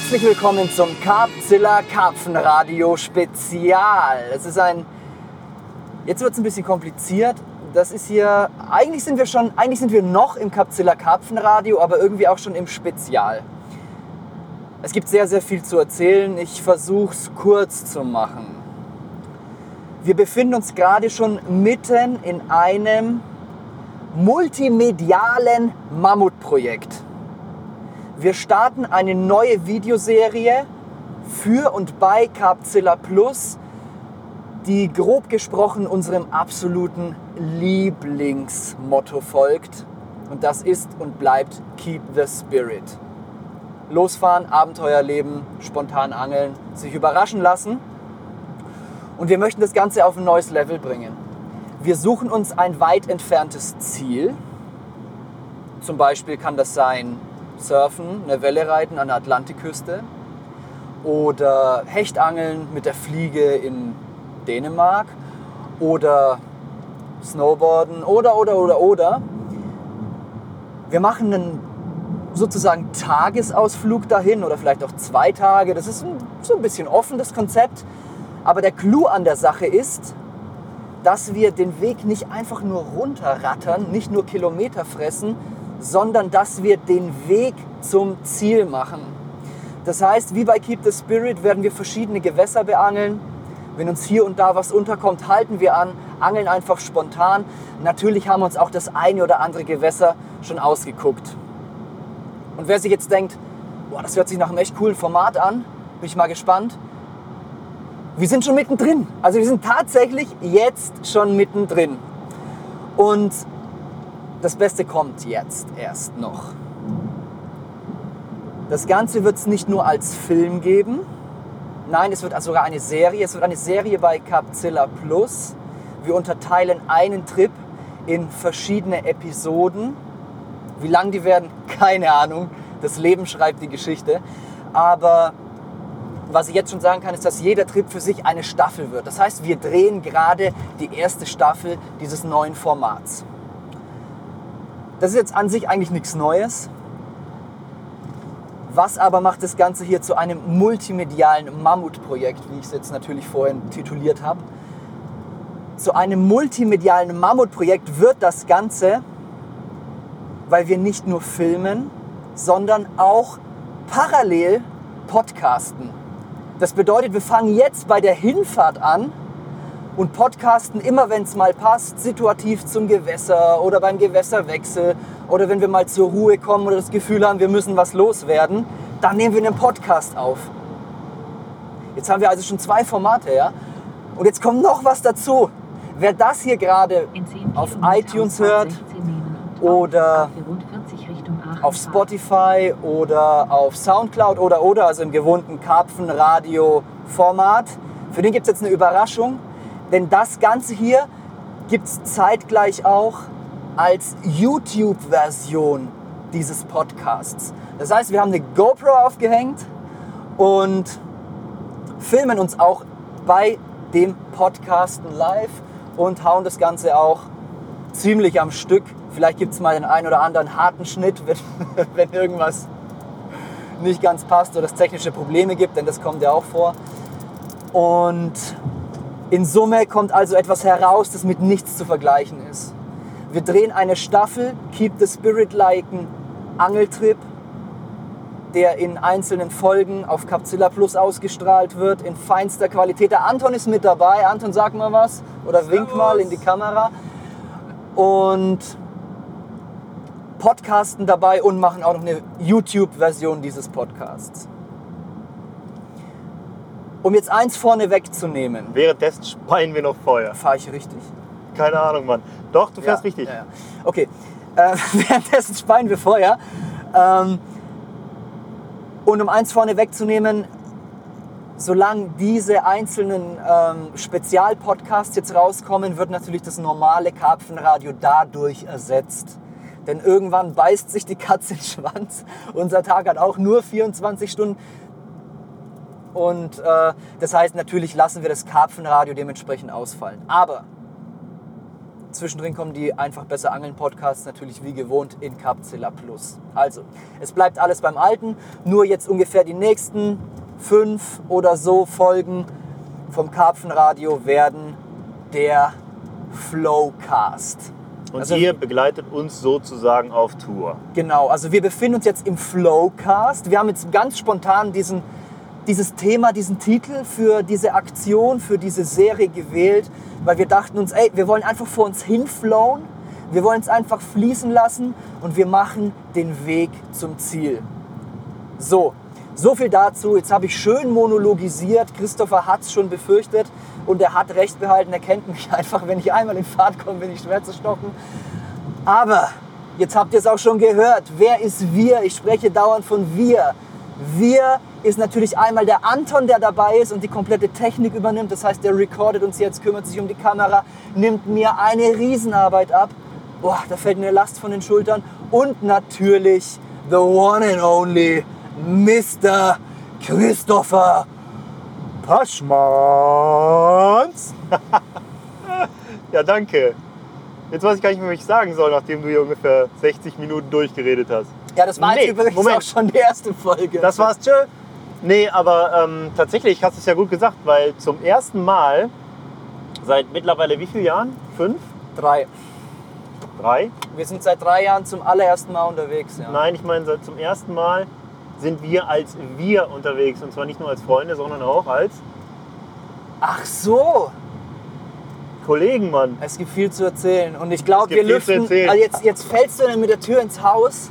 Herzlich willkommen zum Karpzilla Karpfenradio Spezial. Es ist ein. Jetzt wird es ein bisschen kompliziert. Das ist hier. Eigentlich sind wir schon. Eigentlich sind wir noch im Karpzilla Karpfenradio, aber irgendwie auch schon im Spezial. Es gibt sehr, sehr viel zu erzählen. Ich versuche es kurz zu machen. Wir befinden uns gerade schon mitten in einem multimedialen Mammutprojekt. Wir starten eine neue Videoserie für und bei Carpzilla Plus, die grob gesprochen unserem absoluten Lieblingsmotto folgt. Und das ist und bleibt Keep the Spirit. Losfahren, Abenteuer leben, spontan angeln, sich überraschen lassen. Und wir möchten das Ganze auf ein neues Level bringen. Wir suchen uns ein weit entferntes Ziel. Zum Beispiel kann das sein Surfen, eine Welle reiten an der Atlantikküste oder Hechtangeln mit der Fliege in Dänemark oder Snowboarden oder oder oder oder. Wir machen einen sozusagen Tagesausflug dahin oder vielleicht auch zwei Tage. Das ist so ein bisschen offen, das Konzept. Aber der Clou an der Sache ist, dass wir den Weg nicht einfach nur runterrattern, nicht nur Kilometer fressen, sondern dass wir den Weg zum Ziel machen. Das heißt, wie bei Keep the Spirit werden wir verschiedene Gewässer beangeln. Wenn uns hier und da was unterkommt, halten wir an, angeln einfach spontan. Natürlich haben wir uns auch das eine oder andere Gewässer schon ausgeguckt. Und wer sich jetzt denkt, boah, das hört sich nach einem echt coolen Format an, bin ich mal gespannt. Wir sind schon mittendrin. Also wir sind tatsächlich jetzt schon mittendrin. Und das Beste kommt jetzt erst noch. Das Ganze wird es nicht nur als Film geben, nein, es wird sogar eine Serie. Es wird eine Serie bei Capzilla Plus. Wir unterteilen einen Trip in verschiedene Episoden. Wie lang die werden, keine Ahnung. Das Leben schreibt die Geschichte. Aber was ich jetzt schon sagen kann, ist, dass jeder Trip für sich eine Staffel wird. Das heißt, wir drehen gerade die erste Staffel dieses neuen Formats. Das ist jetzt an sich eigentlich nichts Neues. Was aber macht das Ganze hier zu einem multimedialen Mammutprojekt, wie ich es jetzt natürlich vorhin tituliert habe? Zu einem multimedialen Mammutprojekt wird das Ganze, weil wir nicht nur filmen, sondern auch parallel podcasten. Das bedeutet, wir fangen jetzt bei der Hinfahrt an und podcasten immer, wenn es mal passt, situativ zum Gewässer oder beim Gewässerwechsel oder wenn wir mal zur Ruhe kommen oder das Gefühl haben, wir müssen was loswerden, dann nehmen wir einen Podcast auf. Jetzt haben wir also schon zwei Formate, ja? Und jetzt kommt noch was dazu. Wer das hier gerade auf iTunes hört oder auf Spotify oder auf Soundcloud oder oder, also im gewohnten Karpfen-Radio-Format, für den gibt es jetzt eine Überraschung. Denn das Ganze hier gibt es zeitgleich auch als YouTube-Version dieses Podcasts. Das heißt, wir haben eine GoPro aufgehängt und filmen uns auch bei dem Podcasten live und hauen das Ganze auch ziemlich am Stück. Vielleicht gibt es mal den einen oder anderen harten Schnitt, wenn, wenn irgendwas nicht ganz passt oder es technische Probleme gibt, denn das kommt ja auch vor. Und in Summe kommt also etwas heraus, das mit nichts zu vergleichen ist. Wir drehen eine Staffel, Keep the Spirit Like Angeltrip, der in einzelnen Folgen auf Capzilla Plus ausgestrahlt wird, in feinster Qualität. Der Anton ist mit dabei. Anton, sag mal was oder wink mal in die Kamera. Und podcasten dabei und machen auch noch eine YouTube-Version dieses Podcasts. Um jetzt eins vorne wegzunehmen. Währenddessen speien wir noch Feuer. Fahre ich richtig? Keine Ahnung, Mann. Doch, du fährst ja, richtig. Ja, ja. Okay. Äh, währenddessen speien wir Feuer. Ähm, und um eins vorne wegzunehmen, solange diese einzelnen ähm, Spezialpodcasts jetzt rauskommen, wird natürlich das normale Karpfenradio dadurch ersetzt. Denn irgendwann beißt sich die Katze in den Schwanz. Unser Tag hat auch nur 24 Stunden. Und äh, das heißt, natürlich lassen wir das Karpfenradio dementsprechend ausfallen. Aber Zwischendrin kommen die einfach besser angeln Podcasts natürlich wie gewohnt in Capzilla Plus. Also, es bleibt alles beim Alten, nur jetzt ungefähr die nächsten fünf oder so Folgen vom Karpfenradio werden der Flowcast. Und Also- ihr begleitet uns sozusagen auf Tour. Genau, also wir befinden uns jetzt im Flowcast. Wir haben jetzt ganz spontan diesen, dieses Thema, diesen Titel für diese Aktion, für diese Serie gewählt, weil wir dachten uns, ey, wir wollen einfach vor uns hinflowen, wir wollen es einfach fließen lassen und wir machen den Weg zum Ziel. So, so viel dazu. Jetzt habe ich schön monologisiert. Christopher hat es schon befürchtet und er hat recht behalten. Er kennt mich einfach. Wenn ich einmal in Fahrt komme, bin ich schwer zu stoppen. Aber jetzt habt ihr es auch schon gehört. Wer ist wir? Ich spreche dauernd von wir. Wir ist natürlich einmal der Anton, der dabei ist und die komplette Technik übernimmt. Das heißt, der recordet uns jetzt, kümmert sich um die Kamera, nimmt mir eine Riesenarbeit ab. Boah, da fällt mir eine Last von den Schultern. Und natürlich the one and only Mr. Christopher Paschmanns. Ja, danke. Jetzt weiß ich gar nicht mehr, was ich sagen soll, nachdem du hier ungefähr 60 Minuten durchgeredet hast. Ja, das war Nee, jetzt übrigens Moment. auch schon die erste Folge. Das war's, tschö. Nee, aber ähm, tatsächlich hast du es ja gut gesagt, weil zum ersten Mal seit mittlerweile wie vielen Jahren? Fünf? drei. Drei? Wir sind seit drei Jahren zum allerersten Mal unterwegs. Ja. Nein, ich meine, seit zum ersten Mal sind wir als wir unterwegs. Und zwar nicht nur als Freunde, sondern auch als Ach so, Kollegen, Mann. es gibt viel zu erzählen. Und ich glaube, wir lüften. Also jetzt, jetzt fällst du dann mit der Tür ins Haus.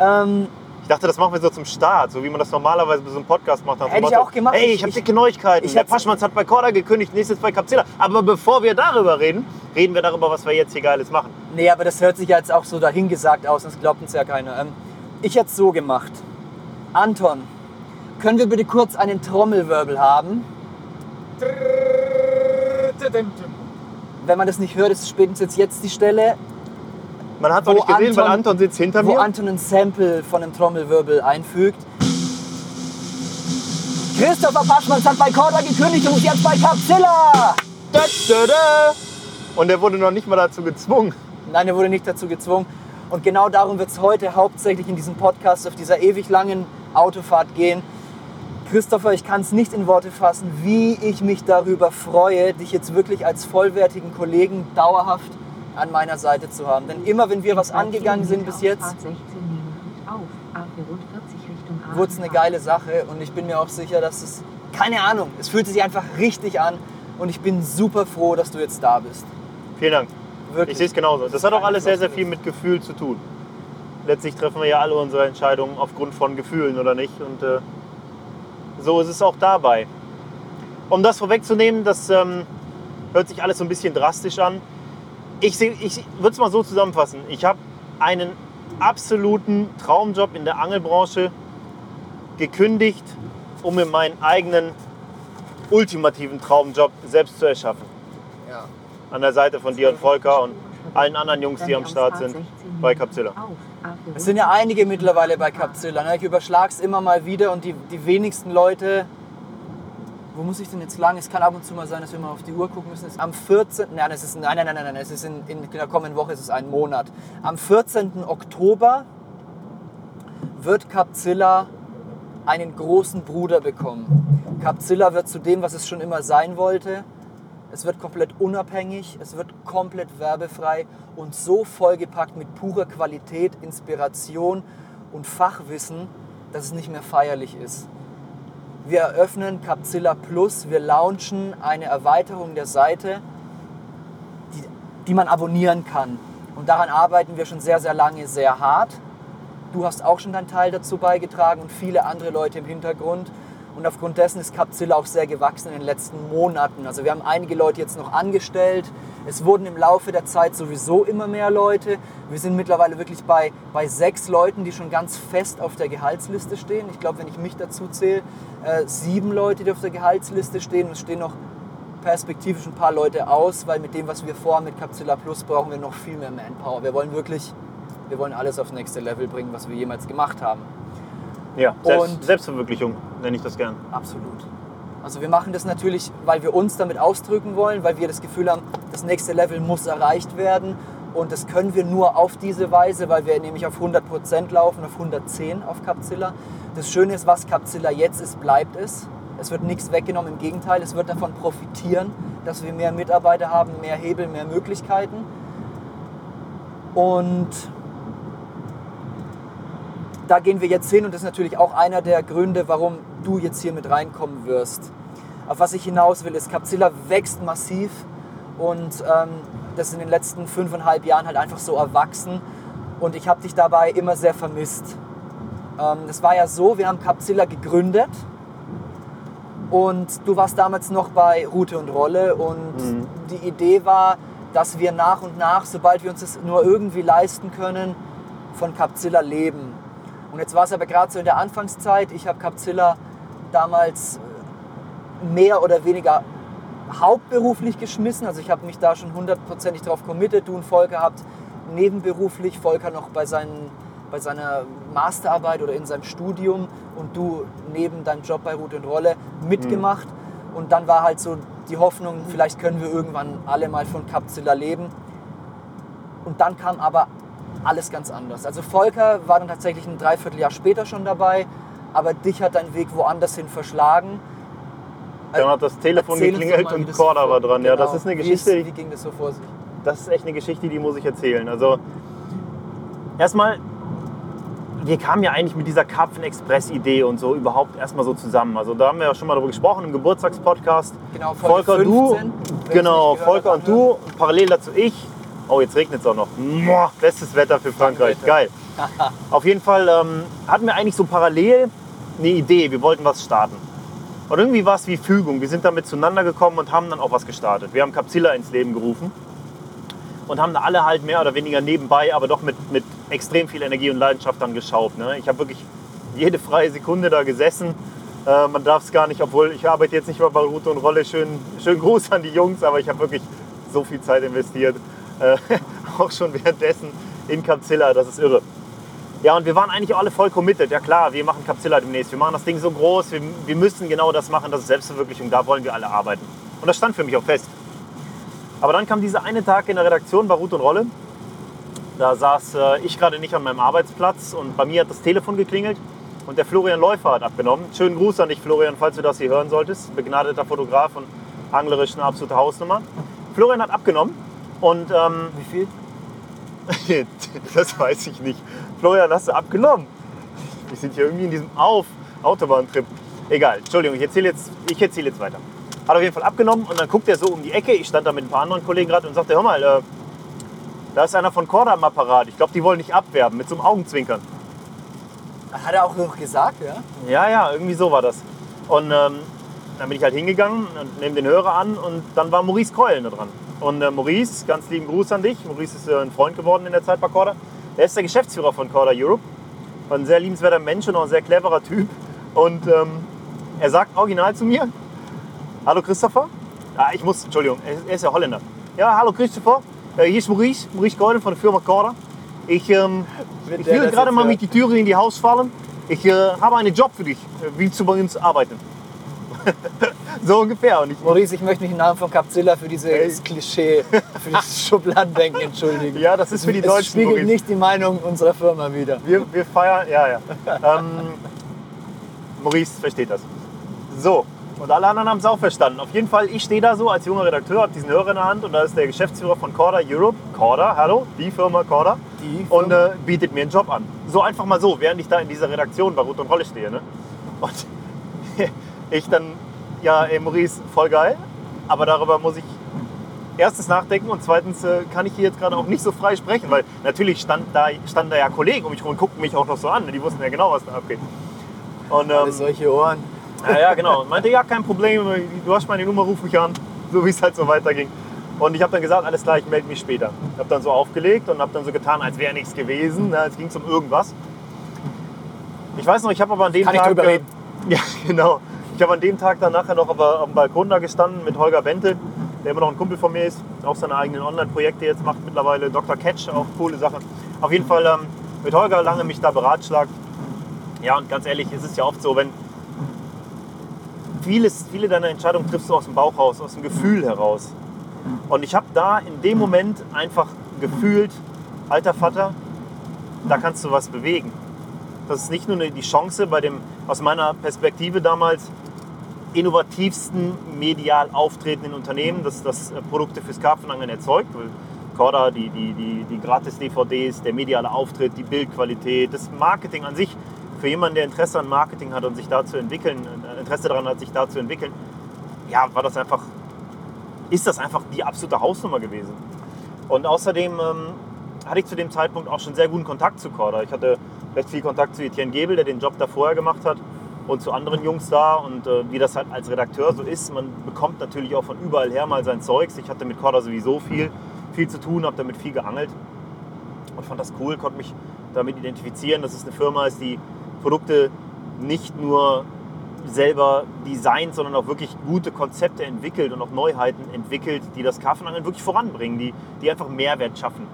Ähm, dachte, das machen wir so zum Start, so wie man das normalerweise bei so einem Podcast macht. dem Hätte ich auch gemacht. Ey, Ich- ich habe ich- dicke Neuigkeiten. ich der hätt's- Paschmanns hat bei Korda gekündigt, nächstes bei Capzilla. Aber bevor wir darüber reden, reden wir darüber, was wir jetzt hier Geiles machen. nee, aber das hört sich jetzt auch so dahingesagt aus, das glaubt uns ja keiner. Ähm, ich hätte es so gemacht. Anton, können wir bitte kurz einen Trommelwirbel haben? Wenn man das nicht hört, ist spätestens jetzt die Stelle, Man hat doch Wo nicht gesehen, weil Anton- Anton sitzt hinter wo mir. Anton ein Sample von einem Trommelwirbel einfügt. Christopher Paschmanns hat bei Korda gekündigt und ist jetzt bei Capzilla! Da, da, da. Und er wurde noch nicht mal dazu gezwungen. Nein, er wurde nicht dazu gezwungen. Und genau darum wird es heute hauptsächlich in diesem Podcast auf dieser ewig langen Autofahrt gehen. Christopher, ich kann es nicht in Worte fassen, wie ich mich darüber freue, dich jetzt wirklich als vollwertigen Kollegen dauerhaft an meiner Seite zu haben. Denn immer, wenn wir was angegangen sind bis jetzt, wurde es eine geile Sache und ich bin mir auch sicher, dass es, keine Ahnung, es fühlt sich einfach richtig an und ich bin super froh, dass du jetzt da bist. Vielen Dank. Wirklich. Ich sehe es genauso. Das hat auch alles sehr, sehr viel mit Gefühl zu tun. Letztlich treffen wir ja alle unsere Entscheidungen aufgrund von Gefühlen oder nicht. Und äh, so ist es auch dabei. Um das vorwegzunehmen, das ähm, hört sich alles so ein bisschen drastisch an. Ich, seh- ich würde es mal so zusammenfassen. Ich habe einen absoluten Traumjob in der Angelbranche gekündigt, um mir meinen eigenen ultimativen Traumjob selbst zu erschaffen Ja. an der Seite von dir und Volker und allen anderen Jungs, die am Start sind bei Capzilla. Es sind ja einige mittlerweile bei Capzilla. Ne? Ich überschlag's immer mal wieder und die, die wenigsten Leute. Wo muss ich denn jetzt lang? Es kann ab und zu mal sein, dass wir mal auf die Uhr gucken müssen. Es ist am 14. Nein, es ist, nein, nein, nein, nein, es ist in, in der kommenden Woche, es ist ein Monat. Am 14. Oktober wird Capzilla einen großen Bruder bekommen. Capzilla wird zu dem, was es schon immer sein wollte. Es wird komplett unabhängig, es wird komplett werbefrei und so vollgepackt mit purer Qualität, Inspiration und Fachwissen, dass es nicht mehr feierlich ist. Wir eröffnen Capzilla Plus, wir launchen eine Erweiterung der Seite, die, die man abonnieren kann. Und daran arbeiten wir schon sehr, sehr lange, sehr hart. Du hast auch schon deinen Teil dazu beigetragen und viele andere Leute im Hintergrund. Und aufgrund dessen ist Capzilla auch sehr gewachsen in den letzten Monaten. Also wir haben einige Leute jetzt noch angestellt. Es wurden im Laufe der Zeit sowieso immer mehr Leute. Wir sind mittlerweile wirklich bei, bei sechs Leuten, die schon ganz fest auf der Gehaltsliste stehen. Ich glaube, wenn ich mich dazu zähle, äh, sieben Leute, die auf der Gehaltsliste stehen. Es stehen noch perspektivisch ein paar Leute aus, weil mit dem, was wir vorhaben mit Capzilla Plus, brauchen wir noch viel mehr Manpower. Wir wollen wirklich, wir wollen alles aufs nächste Level bringen, was wir jemals gemacht haben. Ja, Selbst, Und- Selbstverwirklichung nenne ich das gern. Absolut. Also wir machen das natürlich, weil wir uns damit ausdrücken wollen, weil wir das Gefühl haben, das nächste Level muss erreicht werden. Und das können wir nur auf diese Weise, weil wir nämlich auf 100% laufen, auf 110 auf Capzilla. Das Schöne ist, was Capzilla jetzt ist, bleibt es. Es wird nichts weggenommen, im Gegenteil, es wird davon profitieren, dass wir mehr Mitarbeiter haben, mehr Hebel, mehr Möglichkeiten. Und da gehen wir jetzt hin und das ist natürlich auch einer der Gründe, warum du jetzt hier mit reinkommen wirst. Auf was ich hinaus will, ist, Capzilla wächst massiv und ähm, das ist in den letzten fünfeinhalb Jahren halt einfach so erwachsen und ich habe dich dabei immer sehr vermisst. Ähm, das war ja so, wir haben Capzilla gegründet und du warst damals noch bei Route und Rolle und mhm. die Idee war, dass wir nach und nach, sobald wir uns das nur irgendwie leisten können, von Capzilla leben. Und jetzt war es aber gerade so in der Anfangszeit. Ich habe Capzilla damals mehr oder weniger hauptberuflich geschmissen. Also ich habe mich da schon hundertprozentig drauf committed. Du und Volker habt nebenberuflich, Volker noch bei, seinen, bei seiner Masterarbeit oder in seinem Studium und du neben deinem Job bei Route und Rolle mitgemacht. Mhm. Und dann war halt so die Hoffnung, vielleicht können wir irgendwann alle mal von Capzilla leben. Und dann kam aber alles ganz anders. Also Volker war dann tatsächlich ein Dreivierteljahr später schon dabei, aber dich hat dein Weg woanders hin verschlagen. Dann hat das Telefon Erzähl geklingelt und Corda war dran. Genau. Ja, das genau. ist eine Geschichte. Wie, ist, wie ging das so vor sich? Das ist echt eine Geschichte, die muss ich erzählen. Also erstmal, wir kamen ja eigentlich mit dieser Karpfen Express Idee und so überhaupt erstmal so zusammen. Also da haben wir ja schon mal darüber gesprochen im Geburtstagspodcast. Genau, Folge Volker, 15, du, genau, Volker und du, parallel dazu ich. Oh, jetzt regnet es auch noch. Boah, bestes Wetter für Frankreich. Geil. Auf jeden Fall ähm, hatten wir eigentlich so parallel eine Idee. Wir wollten was starten. Und irgendwie war es wie Fügung. Wir sind damit zueinander gekommen und haben dann auch was gestartet. Wir haben Capzilla ins Leben gerufen und haben da alle halt mehr oder weniger nebenbei, aber doch mit, mit extrem viel Energie und Leidenschaft dann geschaubt. Ne? Ich habe wirklich jede freie Sekunde da gesessen. Äh, man darf es gar nicht, obwohl ich arbeite jetzt nicht mehr bei Route und Rolle. Schön, schön Gruß an die Jungs, aber ich habe wirklich so viel Zeit investiert. Äh, auch schon währenddessen in Capzilla, das ist irre. Ja, und wir waren eigentlich alle voll committed. Ja klar, wir machen Capzilla demnächst. Wir machen das Ding so groß, wir, wir müssen genau das machen, das ist Selbstverwirklichung, da wollen wir alle arbeiten. Und das stand für mich auch fest. Aber dann kam dieser eine Tag in der Redaktion bei Ruth und Rolle. Da saß äh, ich gerade nicht an meinem Arbeitsplatz und bei mir hat das Telefon geklingelt und der Florian Läufer hat abgenommen. Schönen Gruß an dich, Florian, falls du das hier hören solltest. Begnadeter Fotograf und anglerisch eine absolute Hausnummer. Florian hat abgenommen und... Ähm, Wie viel? das weiß ich nicht. Florian, hast du abgenommen? Wir sind hier irgendwie in diesem Auf Autobahntrip. Egal, Entschuldigung, ich erzähle jetzt, erzähl jetzt weiter. Hat auf jeden Fall abgenommen und dann guckt er so um die Ecke. Ich stand da mit ein paar anderen Kollegen gerade und sagte, hör mal, äh, da ist einer von Korda am Apparat. Ich glaube, die wollen dich abwerben mit so einem Augenzwinkern. Hat er auch noch gesagt, ja? Ja, ja, irgendwie so war das. Und ähm, dann bin ich halt hingegangen und nehme den Hörer an und dann war Maurice Keulen da dran. Und äh, Maurice, ganz lieben Gruß an dich. Maurice ist äh, ein Freund geworden in der Zeit bei Corda. Er ist der Geschäftsführer von Corda Europe. Ein sehr liebenswerter Mensch und auch ein sehr cleverer Typ. Und ähm, er sagt original zu mir: Hallo Christopher. Ah, ich muss, Entschuldigung, er ist ja Holländer. Ja, hallo Christopher. Äh, hier ist Maurice, Maurice Keulen von der Firma Corda. Ich, ähm, ich will gerade mal mit die Türen in die Haus fallen. Ich äh, habe einen Job für dich. Äh, willst du bei uns arbeiten? so ungefähr. Und ich, Maurice, ich möchte mich im Namen von Capzilla für dieses Klischee, für dieses Schubladendenken entschuldigen. Ja, das ist für die Deutschen. Das spiegelt Maurice. nicht die Meinung unserer Firma wieder. Wir, wir feiern, ja, ja. ähm, Maurice versteht das. So, und alle anderen haben es auch verstanden. Auf jeden Fall, ich stehe da so als junger Redakteur, habe diesen Hörer in der Hand und da ist der Geschäftsführer von Corda Europe. Corda, hallo, die Firma Corda. Die Firma. Und äh, bietet mir einen Job an. So einfach mal so, während ich da in dieser Redaktion bei Rot und Rolle stehe. Ne? Und ich dann, ja, ey Maurice, voll geil, aber darüber muss ich erstens nachdenken und zweitens äh, kann ich hier jetzt gerade auch nicht so frei sprechen, weil natürlich stand da, standen da ja Kollegen um mich rum und guckten mich auch noch so an. Die wussten ja genau, was da abgeht. Und, ähm, solche Ohren. Ja, ja, genau. Und meinte, ja, kein Problem, du hast meine Nummer, ruf mich an. So wie es halt so weiterging. Und ich habe dann gesagt, alles klar, ich melde mich später. Ich habe dann so aufgelegt und habe dann so getan, als wäre nichts gewesen, ne, als ging es um irgendwas. Ich weiß noch, ich habe aber an dem Kann Tag... Ich drüber reden. Ja, genau. Ich habe an dem Tag dann nachher noch dem Balkon da gestanden mit Holger Bente, der immer noch ein Kumpel von mir ist, auch seine eigenen Online-Projekte jetzt macht mittlerweile. Dr. Catch, auch coole Sache. Auf jeden Fall ähm, mit Holger lange mich da beratschlagt. Ja, und ganz ehrlich, es ist ja oft so, wenn, vieles, viele deiner Entscheidungen triffst du aus dem Bauch raus, aus dem Gefühl heraus. Und ich habe da in dem Moment einfach gefühlt, alter Vater, da kannst du was bewegen. Das ist nicht nur die Chance bei dem, aus meiner Perspektive damals, innovativsten medial auftretenden Unternehmen, das das äh, Produkte fürs Karpfenangeln erzeugt. Weil Corda, die, die, die, die Gratis-DVDs, der mediale Auftritt, die Bildqualität, das Marketing an sich, für jemanden, der Interesse an Marketing hat und sich da zu entwickeln, äh, Interesse daran hat, sich da zu entwickeln, ja, war das einfach, ist das einfach die absolute Hausnummer gewesen. Und außerdem ähm, hatte ich zu dem Zeitpunkt auch schon sehr guten Kontakt zu Corda. Ich hatte recht viel Kontakt zu Etienne Gebel, der den Job da vorher gemacht hat und zu anderen Jungs da. Und äh, wie das halt als Redakteur so ist, man bekommt natürlich auch von überall her mal sein Zeugs. Ich hatte mit Corda sowieso viel, viel zu tun, habe damit viel geangelt und fand das cool, konnte mich damit identifizieren, dass es eine Firma ist, die Produkte nicht nur selber designt, sondern auch wirklich gute Konzepte entwickelt und auch Neuheiten entwickelt, die das Karpfenangeln wirklich voranbringen, die, die einfach Mehrwert schaffen.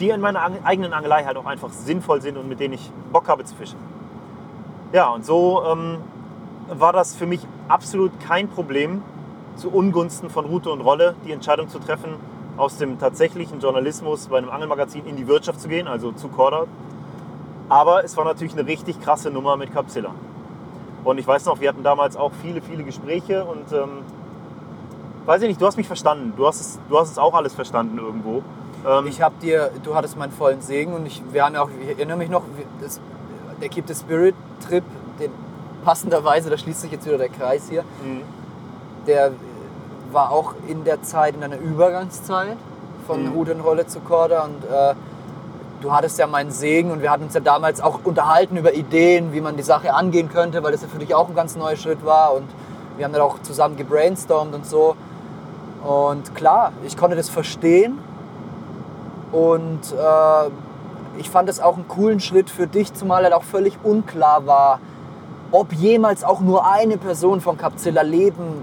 Die in meiner eigenen Angelei halt auch einfach sinnvoll sind und mit denen ich Bock habe zu fischen. Ja, und so ähm, war das für mich absolut kein Problem, zu Ungunsten von Route und Rolle die Entscheidung zu treffen, aus dem tatsächlichen Journalismus bei einem Angelmagazin in die Wirtschaft zu gehen, also zu Corda. Aber es war natürlich eine richtig krasse Nummer mit Capsilla. Und ich weiß noch, wir hatten damals auch viele, viele Gespräche und ähm, weiß ich nicht, du hast mich verstanden. Du hast es, du hast es auch alles verstanden irgendwo. Ähm, ich habe dir, du hattest meinen vollen Segen und ich, wir haben auch, ich erinnere mich noch, das, der Keep the Spirit Trip, den passenderweise, da schließt sich jetzt wieder der Kreis hier, mhm. der war auch in der Zeit, in einer Übergangszeit von mhm. und Rolle zu Korda und äh, du hattest ja meinen Segen und wir hatten uns ja damals auch unterhalten über Ideen, wie man die Sache angehen könnte, weil das ja für dich auch ein ganz neuer Schritt war und wir haben dann auch zusammen gebrainstormt und so. Und klar, ich konnte das verstehen und äh, ich fand es auch einen coolen Schritt für dich, zumal halt auch völlig unklar war, ob jemals auch nur eine Person von Capzilla leben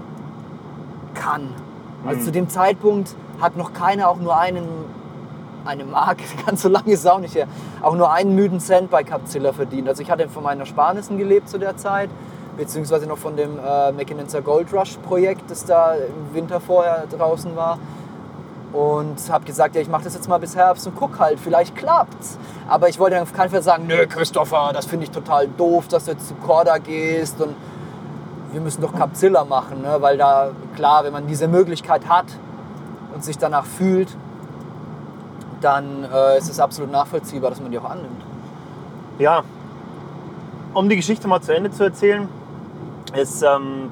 kann. Also mhm. zu dem Zeitpunkt hat noch keiner auch nur einen eine Mark, ganz so lange ist es auch nicht her, auch nur einen müden Cent bei Capzilla verdient. Also ich hatte von meinen Ersparnissen gelebt zu der Zeit, beziehungsweise noch von dem äh, McKinnonser Gold Rush Projekt, das da im Winter vorher draußen war. Und habe gesagt, ja, ich mache das jetzt mal bis Herbst und guck halt, vielleicht klappt's. Aber ich wollte auf keinen Fall sagen, nö, Christopher, das finde ich total doof, dass du jetzt zu Corda gehst und wir müssen doch Capzilla machen, ne? weil da, klar, wenn man diese Möglichkeit hat und sich danach fühlt, dann äh, ist es absolut nachvollziehbar, dass man die auch annimmt. Ja, um die Geschichte mal zu Ende zu erzählen, ist, ähm,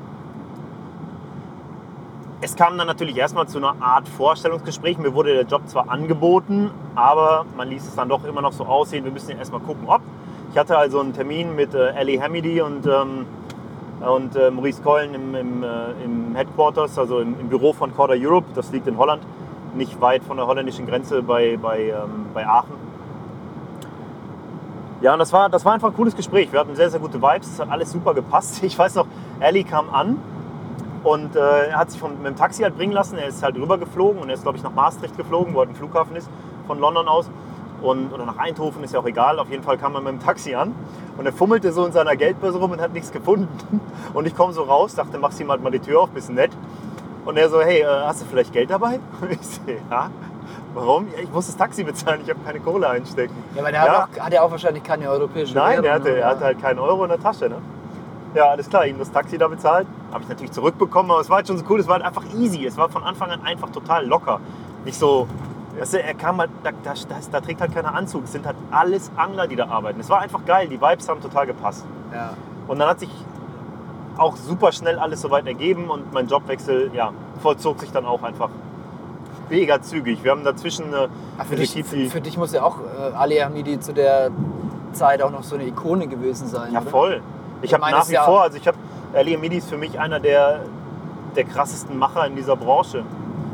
es kam dann natürlich erstmal zu einer Art Vorstellungsgespräch. Mir wurde der Job zwar angeboten, aber man ließ es dann doch immer noch so aussehen, wir müssen ja erstmal gucken, ob. Ich hatte also einen Termin mit äh, Ellie Hamidi und, ähm, und äh, Maurice Collen im, im, äh, im, Headquarters, also im, im Büro von Corda Europe, das liegt in Holland nicht weit von der holländischen Grenze bei, bei, ähm, bei Aachen. Ja, und das war, das war einfach ein cooles Gespräch. Wir hatten sehr, sehr gute Vibes. Es hat alles super gepasst. Ich weiß noch, Ellie kam an und äh, er hat sich von, mit dem Taxi halt bringen lassen. Er ist halt rüber geflogen und er ist, glaube ich, nach Maastricht geflogen, wo halt ein Flughafen ist, von London aus. Und, oder nach Eindhoven, ist ja auch egal. Auf jeden Fall kam er mit dem Taxi an und er fummelte so in seiner Geldbörse rum und hat nichts gefunden. Und ich komme so raus, dachte, mach ihm halt mal die Tür auf, bisschen nett. Und er so, hey, äh, hast du vielleicht Geld dabei? Und ich so, ja. Warum? Ja, ich muss das Taxi bezahlen, ich habe keine Kohle einstecken. Ja, aber der ja. Hat, auch, hat ja auch wahrscheinlich keine europäische Nein, er hatte, er hatte halt keinen Euro in der Tasche. Ne? Ja, alles klar, ihm das Taxi da bezahlt. Habe ich natürlich zurückbekommen, aber es war halt schon so cool, es war halt einfach easy. Es war von Anfang an einfach total locker. Nicht so, weißt du, er kam halt, da, da, da, trägt halt keiner Anzug. Es sind halt alles Angler, die da arbeiten. Es war einfach geil, die Vibes haben total gepasst. Ja. Und dann hat sich auch super schnell alles soweit ergeben und mein Jobwechsel ja, vollzog sich dann auch einfach mega zügig. Wir haben dazwischen eine. Ach, für, dich, für, für, dich muss ja auch äh, Ali Hamidi zu der Zeit auch noch so eine Ikone gewesen sein. Ja, oder? voll. Ich, habe nach wie ja vor, also ich habe, Ali Hamidi ist für mich einer der, der krassesten Macher in dieser Branche.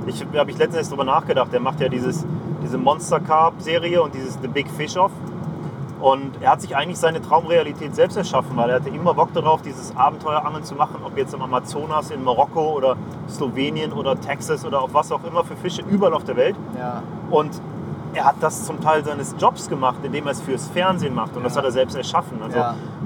Ich habe ich letztens darüber nachgedacht. Der macht ja dieses, diese Monster Carp Serie und dieses The Big Fish Off. Und er hat sich eigentlich seine Traumrealität selbst erschaffen, weil er hatte immer Bock darauf, dieses Abenteuerangeln zu machen, ob jetzt im Amazonas, in Marokko oder Slowenien oder Texas oder auf was auch immer für Fische überall auf der Welt. Ja. Und er hat das zum Teil seines Jobs gemacht, indem er es fürs Fernsehen macht. Und das hat er selbst erschaffen. Also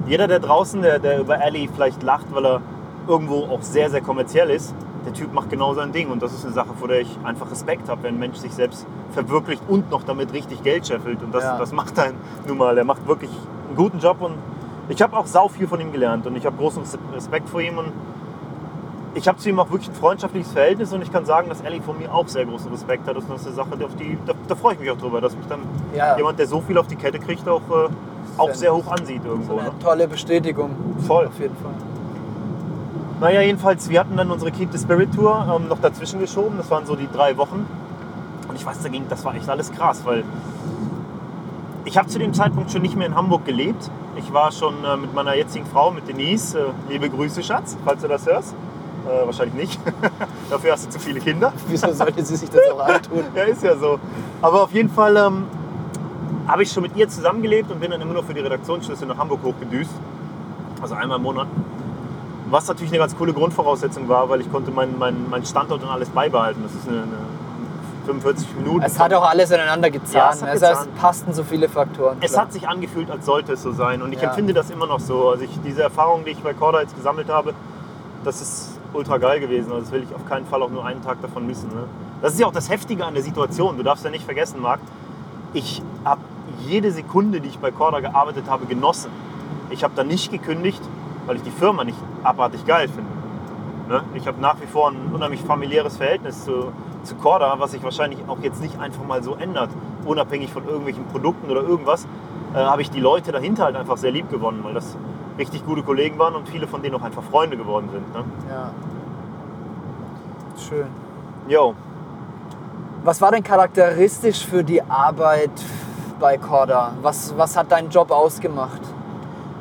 jeder, der draußen, der, der über Ali vielleicht lacht, weil er irgendwo auch sehr, sehr kommerziell ist, der Typ macht genau sein Ding. Und das ist eine Sache, vor der ich einfach Respekt habe, wenn ein Mensch sich selbst verwirklicht und noch damit richtig Geld scheffelt. Und das, Ja. das macht er nun mal. Er macht wirklich einen guten Job und ich habe auch sau viel von ihm gelernt und ich habe großen Respekt vor ihm und ich habe zu ihm auch wirklich ein freundschaftliches Verhältnis und ich kann sagen, dass Ellie von mir auch sehr großen Respekt hat. Das ist eine Sache, auf die, da, da freue ich mich auch drüber, dass mich dann Ja. jemand, der so viel auf die Kette kriegt, auch, äh, auch Sehr hoch ansieht irgendwo. eine Ne? tolle Bestätigung. Voll. Auf jeden Fall. Naja, jedenfalls, wir hatten dann unsere Keep the Spirit Tour ähm, noch dazwischen geschoben. Das waren so die drei Wochen. Und ich weiß, da ging, das war echt alles krass, weil ich habe zu dem Zeitpunkt schon nicht mehr in Hamburg gelebt. Ich war schon äh, mit meiner jetzigen Frau, mit Denise. Äh, liebe Grüße, Schatz, falls du das hörst. Äh, wahrscheinlich nicht. Dafür hast du zu viele Kinder. Wieso sollte sie sich das auch antun? Ja, ist ja so. Aber auf jeden Fall ähm, habe ich schon mit ihr zusammengelebt und bin dann immer nur für die Redaktionsschlüsse nach Hamburg hochgedüst. Also einmal im Monat. Was natürlich eine ganz coole Grundvoraussetzung war, weil ich konnte meinen mein, mein Standort und alles beibehalten. Das ist eine, eine 45 Minuten. Es hat auch alles ineinander gezahnt. Ja, es also es passten so viele Faktoren. es klar. hat sich angefühlt, als sollte es so sein. Und ich Ja. empfinde das immer noch so. Also ich, diese Erfahrung, die ich bei Corda jetzt gesammelt habe, das ist ultra geil gewesen. Also das will ich auf keinen Fall auch nur einen Tag davon missen. Ne? Das ist ja auch das Heftige an der Situation. Du darfst ja nicht vergessen, Marc, ich habe jede Sekunde, die ich bei Corda gearbeitet habe, genossen. Ich habe da nicht gekündigt, weil ich die Firma nicht abartig geil finde. Ne? Ich habe nach wie vor ein unheimlich familiäres Verhältnis zu, zu Corda, was sich wahrscheinlich auch jetzt nicht einfach mal so ändert, unabhängig von irgendwelchen Produkten oder irgendwas, äh, habe ich die Leute dahinter halt einfach sehr lieb gewonnen, weil das richtig gute Kollegen waren und viele von denen auch einfach Freunde geworden sind. Ne? Ja. Schön. Jo, Was war denn charakteristisch für die Arbeit bei Corda? Was, was hat deinen Job ausgemacht?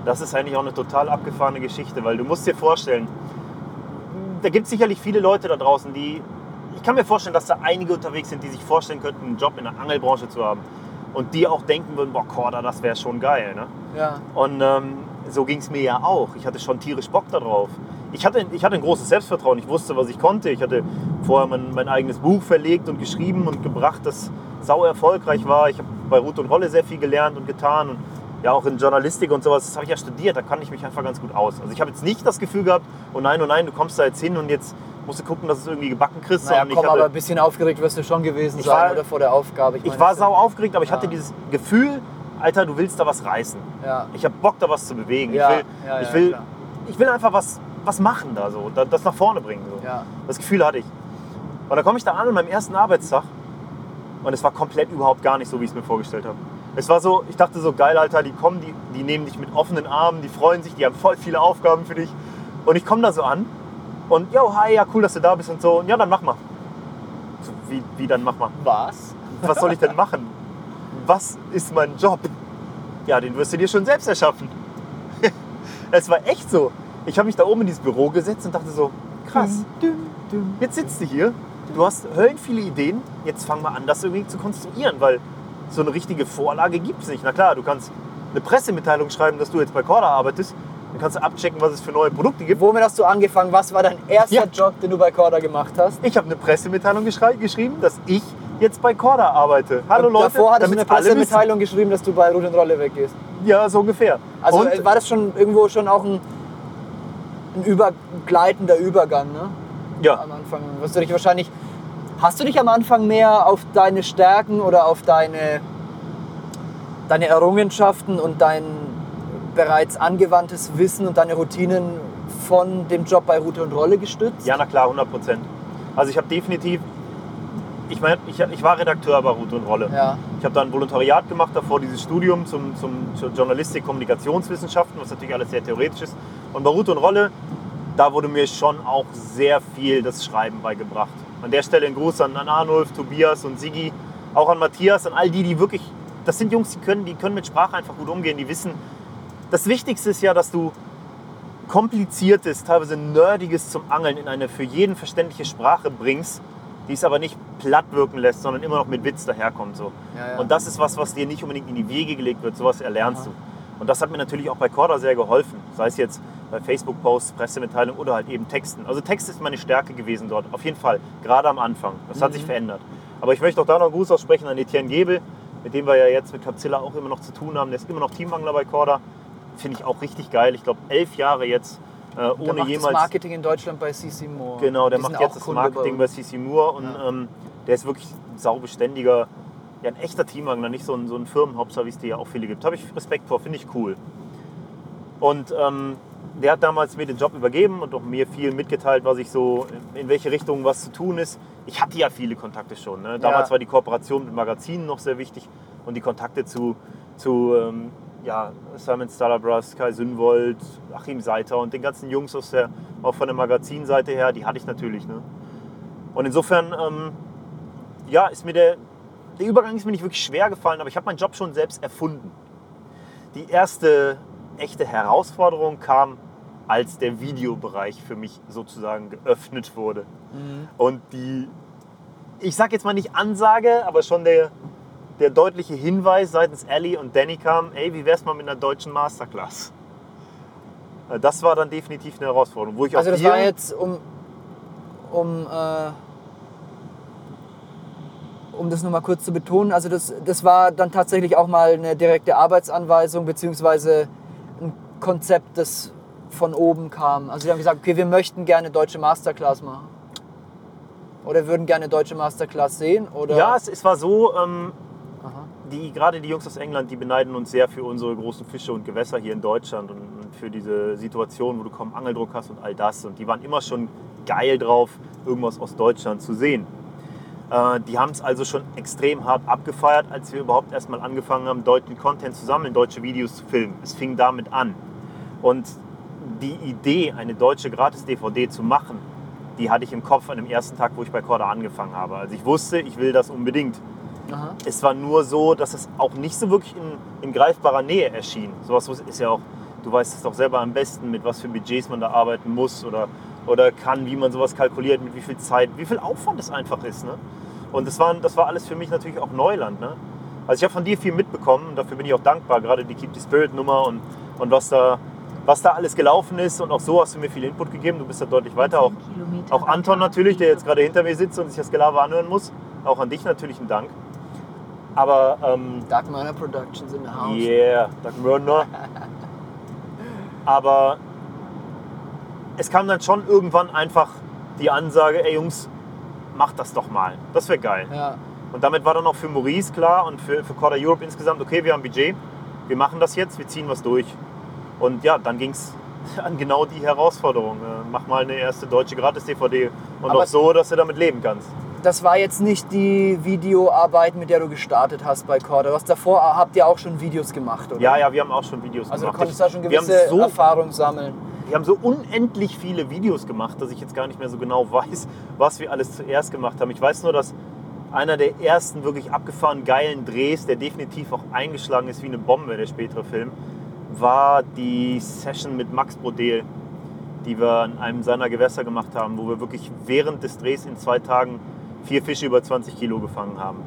das ist eigentlich auch eine total abgefahrene Geschichte, weil du musst dir vorstellen, da gibt es sicherlich viele Leute da draußen, die, ich kann mir vorstellen, dass da einige unterwegs sind, die sich vorstellen könnten, einen Job in der Angelbranche zu haben und die auch denken würden, boah, Corda, das wäre schon geil. Ne? Ja. Und ähm, so ging es mir ja auch. Ich hatte schon tierisch Bock darauf. Ich hatte, ich hatte ein großes Selbstvertrauen. Ich wusste, was ich konnte. Ich hatte vorher mein, mein eigenes Buch verlegt und geschrieben und gebracht, das sau erfolgreich war. Ich habe bei Ruth und Rolle sehr viel gelernt und getan. Und ja, auch in Journalistik und sowas, das habe ich ja studiert. Da kann ich mich einfach ganz gut aus. Also ich habe jetzt nicht das Gefühl gehabt, oh nein, oh nein, du kommst da jetzt hin und jetzt musst du gucken, dass du es irgendwie gebacken kriegst. Naja, komm, ich hatte, aber ein bisschen aufgeregt wirst du schon gewesen Ich sein, war- oder vor der Aufgabe. ich meine, war das ist sau aufgeregt, aber ich Ja. hatte dieses Gefühl, Alter, du willst da was reißen. Ja. Ich habe Bock, da was zu bewegen. Ja, ich, will, ja, ich, will, ich will einfach was, was machen da so, da- das nach vorne bringen. So. Ja. Das Gefühl hatte ich. Und dann komme ich da an an meinem ersten Arbeitstag und es war komplett überhaupt gar nicht so, wie ich es mir vorgestellt habe. Es war so, ich dachte so, geil, Alter, die kommen, die, die nehmen dich mit offenen Armen, die freuen sich, die haben voll viele Aufgaben für dich. Und ich komme da so an und, yo, hi, ja, cool, dass du da bist und so. Und ja, dann mach mal. So, wie, wie dann mach mal? Was? Was soll ich denn machen? Was ist mein Job? Ja, den wirst du dir schon selbst erschaffen. Es war echt so. Ich habe mich da oben in dieses Büro gesetzt und dachte so, krass, jetzt sitzt du hier, du hast höllen viele Ideen, jetzt fang mal an, das irgendwie zu konstruieren, weil so eine richtige Vorlage gibt es nicht. Na klar, du kannst eine Pressemitteilung schreiben, dass du jetzt bei Corda arbeitest, dann kannst du abchecken, was es für neue Produkte gibt. Womit hast du angefangen? Was war dein erster Ja. Job, den du bei Corda gemacht hast? Ich habe eine Pressemitteilung geschrieben, dass ich jetzt bei Corda arbeite. Hallo Und Leute, davor hattest du eine. Pressemitteilung geschrieben, dass du bei Rut und Rolle weggehst. Ja, so ungefähr. Also Und- äh, war das schon irgendwo schon auch ein, ein übergleitender Übergang, ne? ja, Am Anfang wirst du dich wahrscheinlich. Hast du dich am Anfang mehr auf deine Stärken oder auf deine, deine Errungenschaften und dein bereits angewandtes Wissen und deine Routinen von dem Job bei Rute und Rolle gestützt? Ja, na klar, 100 Prozent. Also ich habe definitiv, ich meine, ich, ich war Redakteur bei Ruth und Rolle. Ja. Ich habe da ein Volontariat gemacht, davor dieses Studium zum, zum, zur Journalistik, Kommunikationswissenschaften, was natürlich alles sehr theoretisch ist. Und bei Ruth und Rolle, da wurde mir schon auch sehr viel das Schreiben beigebracht. An der Stelle ein Gruß an, an Arnulf, Tobias und Sigi, auch an Matthias, an all die, die wirklich, das sind Jungs, die können, die können mit Sprache einfach gut umgehen, die wissen, das Wichtigste ist ja, dass du kompliziertes, teilweise nerdiges zum Angeln in eine für jeden verständliche Sprache bringst, die es aber nicht platt wirken lässt, sondern immer noch mit Witz daherkommt. So. Ja, ja. Und das ist was, was dir nicht unbedingt in die Wege gelegt wird, sowas erlernst Aha. du. Und das hat mir natürlich auch bei Corda sehr geholfen, sei es jetzt bei Facebook-Posts, Pressemitteilungen oder halt eben Texten. Also Text ist meine Stärke gewesen dort, auf jeden Fall, gerade am Anfang. Das hat sich Mhm. verändert. Aber ich möchte auch da noch einen Gruß aussprechen an Etienne Gebel, mit dem wir ja jetzt mit Capzilla auch immer noch zu tun haben. Der ist immer noch Teamangler bei Corda. Finde ich auch richtig geil. Ich glaube, elf Jahre jetzt Äh, Der ohne macht jemals. das Marketing in Deutschland bei CC Moore. Genau, der Die macht jetzt das Kunde Marketing bei uns. CC Moore und Ja. ähm, der ist wirklich ein saubeständiger, ja, ein echter Teamagner, nicht so ein, so ein Firmenhopser, wie es dir ja auch viele gibt. Habe ich Respekt vor, finde ich cool. Und ähm, der hat damals mir den Job übergeben und auch mir viel mitgeteilt, was ich so, in welche Richtung was zu tun ist. Ich hatte ja viele Kontakte schon. Ne? Damals Ja. war die Kooperation mit Magazinen noch sehr wichtig und die Kontakte zu, zu ähm, ja, Simon Stalabras, Kai Sünwold, Achim Seiter und den ganzen Jungs aus der, auch von der Magazinseite her, die hatte ich natürlich. Ne? Und insofern, ähm, ja, ist mir der, der Übergang ist mir nicht wirklich schwer gefallen, aber ich habe meinen Job schon selbst erfunden. Die erste echte Herausforderung kam, als der Videobereich für mich sozusagen geöffnet wurde. Und die, ich sag jetzt mal nicht Ansage, aber schon der, der deutliche Hinweis seitens Ellie und Danny kam, ey, wie wär's mal mit einer deutschen Masterclass? Äh, Das war dann definitiv eine Herausforderung, wo ich Also auch das war jetzt um, um, äh, um das nochmal kurz zu betonen, also das, das war dann tatsächlich auch mal eine direkte Arbeitsanweisung beziehungsweise ein Konzept, das von oben kam. Also die haben gesagt, okay, wir möchten gerne deutsche Masterclass machen. Oder würden gerne deutsche Masterclass sehen. Oder ja, es, es war so, ähm. Die, gerade die Jungs aus England, die beneiden uns sehr für unsere großen Fische und Gewässer hier in Deutschland und, für diese Situation, wo du kaum Angeldruck hast und all das. Und die waren immer schon geil drauf, irgendwas aus Deutschland zu sehen. Äh, die haben es also schon extrem hart abgefeiert, als wir überhaupt erstmal angefangen haben, deutschen Content zu sammeln, deutsche Videos zu filmen. Es fing damit an. Und die Idee, eine deutsche Gratis-DVD zu machen, die hatte ich im Kopf an dem ersten Tag, wo ich bei Corda angefangen habe. Also ich wusste, ich will das unbedingt. Aha. Es war nur so, dass es auch nicht so wirklich in, in greifbarer Nähe erschien. Sowas ist ja auch, du weißt es doch selber am besten, mit was für Budgets man da arbeiten muss oder, oder kann, wie man sowas kalkuliert, mit wie viel Zeit, wie viel Aufwand es einfach ist. Ne? Und das war, das war alles für mich natürlich auch Neuland. Ne? Also ich habe von dir viel mitbekommen und dafür bin ich auch dankbar, gerade die Keep the Spirit Nummer und, und was, da, was da alles gelaufen ist. Und auch so hast du mir viel Input gegeben. Du bist da deutlich weiter. Auch, auch Anton natürlich, der jetzt gerade hinter mir sitzt und sich das Gelaber anhören muss. Auch an dich natürlich ein Dank. Aber ähm, Dark Murder Productions in the house. Yeah, Doug Mörner. Aber es kam dann schon irgendwann einfach die Ansage, ey Jungs, macht das doch mal. Das wäre geil. Ja. Und damit war dann auch für Maurice klar und für, für Corda Europe insgesamt, okay, wir haben Budget, wir machen das jetzt, wir ziehen was durch. Und ja, dann ging es an genau die Herausforderung. Äh, Mach mal eine erste deutsche Gratis-DVD und Aber- auch so, dass du damit leben kannst. Das war jetzt nicht die Videoarbeit, mit der du gestartet hast bei Corda. Was davor habt ihr auch schon Videos gemacht, oder? Ja, ja, wir haben auch schon Videos Also du gemacht. konntest da schon gewisse so Erfahrung sammeln. Wir haben so unendlich viele Videos gemacht, dass ich jetzt gar nicht mehr so genau weiß, was wir alles zuerst gemacht haben. Ich weiß nur, dass einer der ersten wirklich abgefahrenen geilen Drehs, der definitiv auch eingeschlagen ist wie eine Bombe, der spätere Film, war die Session mit Max Brodel, die wir in einem seiner Gewässer gemacht haben, wo wir wirklich während des Drehs in zwei Tagen vier Fische über 20 Kilo gefangen haben.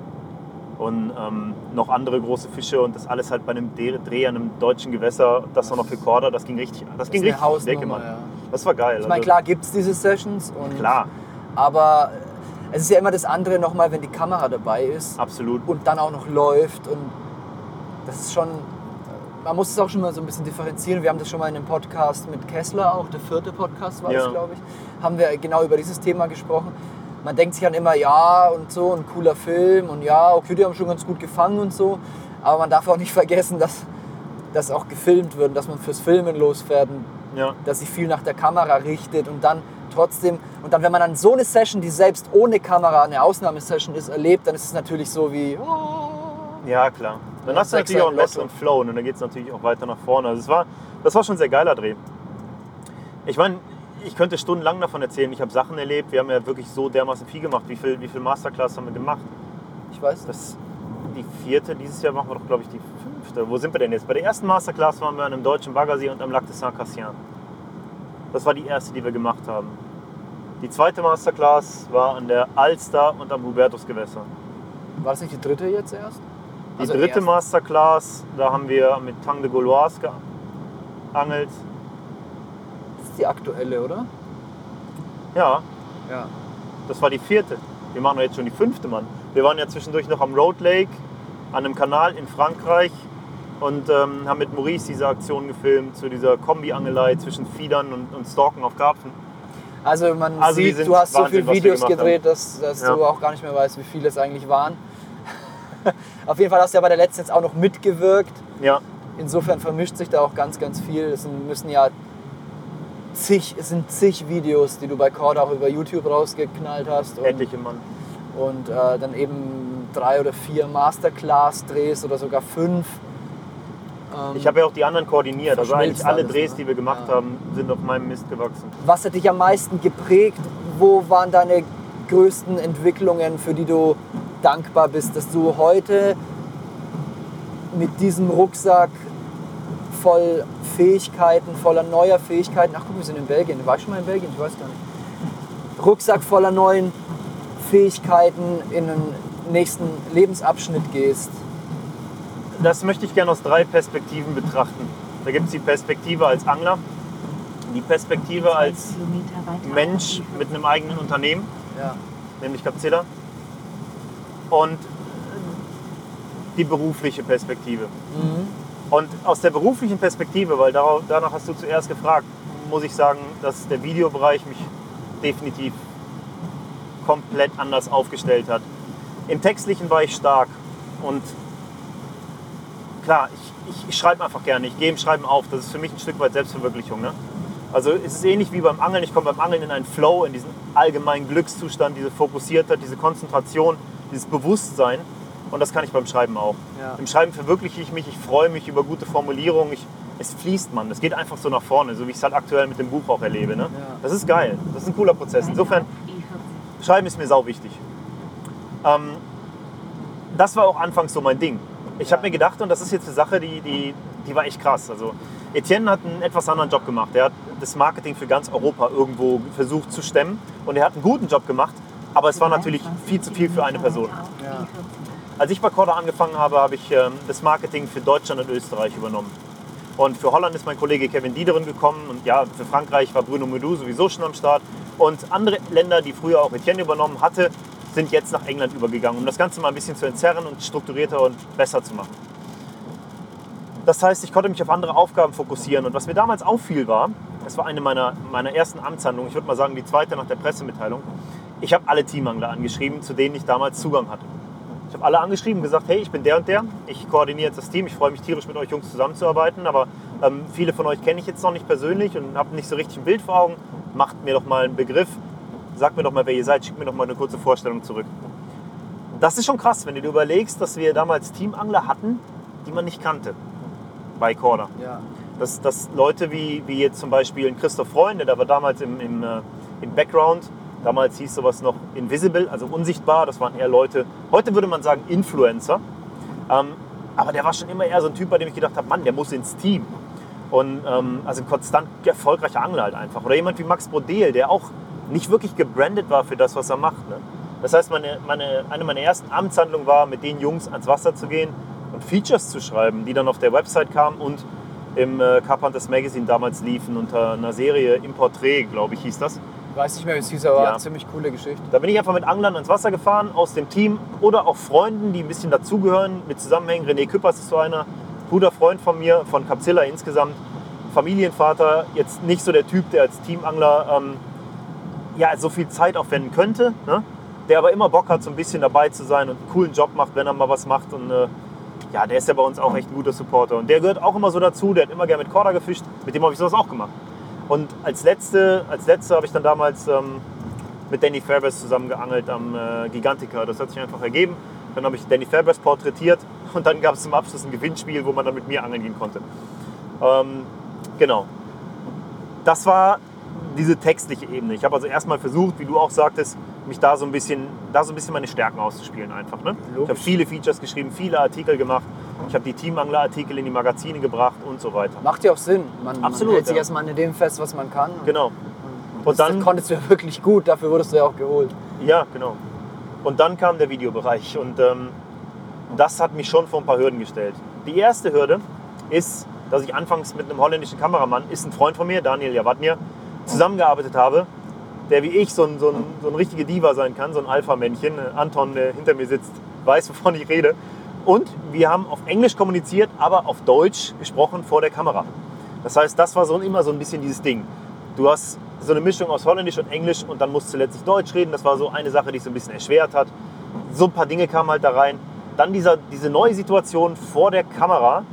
Und ähm, noch andere große Fische und das alles halt bei einem Dreh an einem deutschen Gewässer, das auch noch für Korda, das ging richtig, das ging ist eine richtig Decke, Mann. ja. Das war geil. Ich meine, also, klar gibt es diese Sessions. Und, klar, Aber es ist ja immer das andere nochmal, wenn die Kamera dabei ist absolut. und dann auch noch läuft. Und das ist schon, man muss es auch schon mal so ein bisschen differenzieren. Wir haben das schon mal in einem Podcast mit Kessler, auch der vierte Podcast war Ja. das, glaube ich, haben wir genau über dieses Thema gesprochen. Man denkt sich dann immer, ja und so, ein cooler Film und ja, okay, die haben schon ganz gut gefangen und so. Aber man darf auch nicht vergessen, dass das auch gefilmt wird und dass man fürs Filmen losfährt und Ja, dass sich viel nach der Kamera richtet und dann trotzdem, und dann wenn man dann so eine Session, die selbst ohne Kamera eine Ausnahmesession ist, erlebt, dann ist es natürlich so wie, oh, ja klar. Dann hast du natürlich auch einen besseren. Flow und dann geht es natürlich auch weiter nach vorne. Also es war, das war schon ein sehr geiler Dreh. Ich meine, ich könnte stundenlang davon erzählen. Ich habe Sachen erlebt. Wir haben ja wirklich so dermaßen viel gemacht. Wie viel, wie viel Masterclass haben wir gemacht? ich weiß. Das die vierte. Dieses Jahr machen wir doch, glaube ich, die fünfte. Wo sind wir denn jetzt? Bei der ersten Masterclass waren wir an einem deutschen Baggersee und am Lac de Saint-Cassien. Das war die erste, die wir gemacht haben. Die zweite Masterclass war an der Alster und am Hubertusgewässer. War das nicht die dritte jetzt erst? Die Also dritte erst- Masterclass, da haben wir mit Tang de Gauloise geangelt. Die aktuelle, oder? Ja, Ja. das war die vierte. Wir machen jetzt schon die fünfte, Mann. Wir waren ja zwischendurch noch am Road Lake, an einem Kanal in Frankreich und ähm, haben mit Maurice diese Aktion gefilmt zu dieser Kombi-Angelei zwischen Fiedern und, und Stalken auf Karpfen. Also man Also sieht, du hast so Wahnsinn, viele was wir Videos gedreht, dass, dass Ja. du auch gar nicht mehr weißt, wie viele es eigentlich waren. Auf jeden Fall hast du ja bei der letzten jetzt auch noch mitgewirkt. Ja, Insofern vermischt sich da auch ganz, ganz viel. Es müssen ja zig, es sind zig Videos, die du bei Cord auch über YouTube rausgeknallt hast. Und, etliche Mann. und äh, dann eben drei oder vier Masterclass-Drehs oder sogar fünf. Ähm, Ich habe ja auch die anderen koordiniert. Also eigentlich alle alles, Drehs, ne? die wir gemacht Ja. haben, sind auf meinem Mist gewachsen. Was hat dich am meisten geprägt? Wo waren deine größten Entwicklungen, für die du dankbar bist, dass du heute mit diesem Rucksack voll Fähigkeiten, voller neuer Fähigkeiten, ach guck, wir sind in Belgien, war ich schon mal in Belgien? Ich weiß gar nicht. Rucksack voller neuen Fähigkeiten in einen nächsten Lebensabschnitt gehst. Das möchte ich gerne aus drei Perspektiven betrachten. Da gibt es die Perspektive als Angler, die Perspektive als Mensch mit einem eigenen Unternehmen, Ja. nämlich Capzilla, und die berufliche Perspektive. Mhm. Und aus der beruflichen Perspektive, weil danach hast du zuerst gefragt, muss ich sagen, dass der Videobereich mich definitiv komplett anders aufgestellt hat. Im Textlichen war ich stark und klar, ich, ich, ich schreibe einfach gerne, ich gehe im Schreiben auf. Das ist für mich ein Stück weit Selbstverwirklichung. Ne? Also es ist ähnlich wie beim Angeln. Ich komme beim Angeln in einen Flow, in diesen allgemeinen Glückszustand, diese Fokussiertheit, diese Konzentration, dieses Bewusstsein. Und das kann ich beim Schreiben auch. Ja. Im Schreiben verwirkliche ich mich, ich freue mich über gute Formulierungen. Ich, es fließt, man. Es geht einfach so nach vorne, so wie ich es halt aktuell mit dem Buch auch erlebe. Ne? Ja. Das ist geil. Das ist ein cooler Prozess. Insofern, Schreiben ist mir sau wichtig. Ähm, das war auch anfangs so mein Ding. Ich Ja. habe mir gedacht, und das ist jetzt eine Sache, die, die, die war echt krass. Also Etienne hat einen etwas anderen Job gemacht. Er hat das Marketing für ganz Europa irgendwo versucht zu stemmen und er hat einen guten Job gemacht, aber es war natürlich viel zu viel für eine Person. Ja. Als ich bei Corda angefangen habe, habe ich ähm, das Marketing für Deutschland und Österreich übernommen. Und für Holland ist mein Kollege Kevin Diederen gekommen und ja, für Frankreich war Bruno Medou sowieso schon am Start. Und andere Länder, die früher auch Etienne übernommen hatte, sind jetzt nach England übergegangen, um das Ganze mal ein bisschen zu entzerren und strukturierter und besser zu machen. Das heißt, ich konnte mich auf andere Aufgaben fokussieren. Und was mir damals auffiel war, das war eine meiner, meiner ersten Amtshandlungen, ich würde mal sagen die zweite nach der Pressemitteilung, ich habe alle Teamangler angeschrieben, zu denen ich damals Zugang hatte. Ich habe alle angeschrieben und gesagt, hey, ich bin der und der, ich koordiniere jetzt das Team, ich freue mich tierisch mit euch Jungs zusammenzuarbeiten, aber ähm, viele von euch kenne ich jetzt noch nicht persönlich und habe nicht so richtig ein Bild vor Augen. Macht mir doch mal einen Begriff, sagt mir doch mal, wer ihr seid, schickt mir doch mal eine kurze Vorstellung zurück. Das ist schon krass, wenn du dir überlegst, dass wir damals Teamangler hatten, die man nicht kannte bei Corda. Ja. Dass, dass Leute wie, wie jetzt zum Beispiel ein Christoph Freunde, der war damals im, im, äh, im Background, damals hieß sowas noch Invisible, also unsichtbar, das waren eher Leute, heute würde man sagen Influencer, ähm, aber der war schon immer eher so ein Typ, bei dem ich gedacht habe, Mann, der muss ins Team. Und ähm, also ein konstant erfolgreicher Angler halt einfach. Oder jemand wie Max Brodel, der auch nicht wirklich gebrandet war für das, was er macht. Ne? Das heißt, meine, meine, eine meiner ersten Amtshandlungen war, mit den Jungs ans Wasser zu gehen und Features zu schreiben, die dann auf der Website kamen und im äh, Carpenters Magazine damals liefen unter einer Serie Im Portrait, glaube ich, hieß das. Weiß nicht mehr, wie es hieß, aber Ja. eine ziemlich coole Geschichte. Da bin ich einfach mit Anglern ans Wasser gefahren, aus dem Team oder auch Freunden, die ein bisschen dazugehören, mit zusammenhängen. René Küppers ist so einer, guter Freund von mir, von Capzilla insgesamt. Familienvater, jetzt nicht so der Typ, der als Teamangler ähm, ja, so viel Zeit aufwenden könnte, ne? der aber immer Bock hat, so ein bisschen dabei zu sein und einen coolen Job macht, wenn er mal was macht. Und äh, ja, der ist ja bei uns auch echt ein guter Supporter. Und der gehört auch immer so dazu, der hat immer gerne mit Korda gefischt, mit dem habe ich sowas auch gemacht. Und als letzte, als letzte habe ich dann damals ähm, mit Danny Fairbass zusammen geangelt am äh, Gigantica. Das hat sich einfach ergeben. Dann habe ich Danny Fairbass porträtiert und dann gab es zum Abschluss ein Gewinnspiel, wo man dann mit mir angeln gehen konnte. Ähm, genau. Das war diese textliche Ebene. Ich habe also erstmal versucht, wie du auch sagtest, mich da so ein bisschen, da so ein bisschen meine Stärken auszuspielen einfach. Ne? Ich habe viele Features geschrieben, viele Artikel gemacht. Ich habe die Teamangler-Artikel in die Magazine gebracht und so weiter. Macht ja auch Sinn. Man, Absolut, man hält sich ja. erstmal an dem fest, was man kann. Genau. Und Und das, dann- konntest du ja wirklich gut, dafür wurdest du ja auch geholt. Ja, genau. Und dann kam der Videobereich und ähm, das hat mich schon vor ein paar Hürden gestellt. Die erste Hürde ist, dass ich anfangs mit einem holländischen Kameramann, ist ein Freund von mir, Daniel Jawadnir, zusammengearbeitet habe, der wie ich so ein, so ein, so ein richtige Diva sein kann, so ein Alpha-Männchen. Äh, Anton, der hinter mir sitzt, weiß, wovon ich rede. Und wir haben auf Englisch kommuniziert, aber auf Deutsch gesprochen vor der Kamera. Das heißt, das war so immer so ein bisschen dieses Ding. Du hast so eine Mischung aus Holländisch und Englisch und dann musst du letztlich Deutsch reden. Das war so eine Sache, die es so ein bisschen erschwert hat. So ein paar Dinge kamen halt da rein. Dann dieser, diese neue Situation vor der Kamera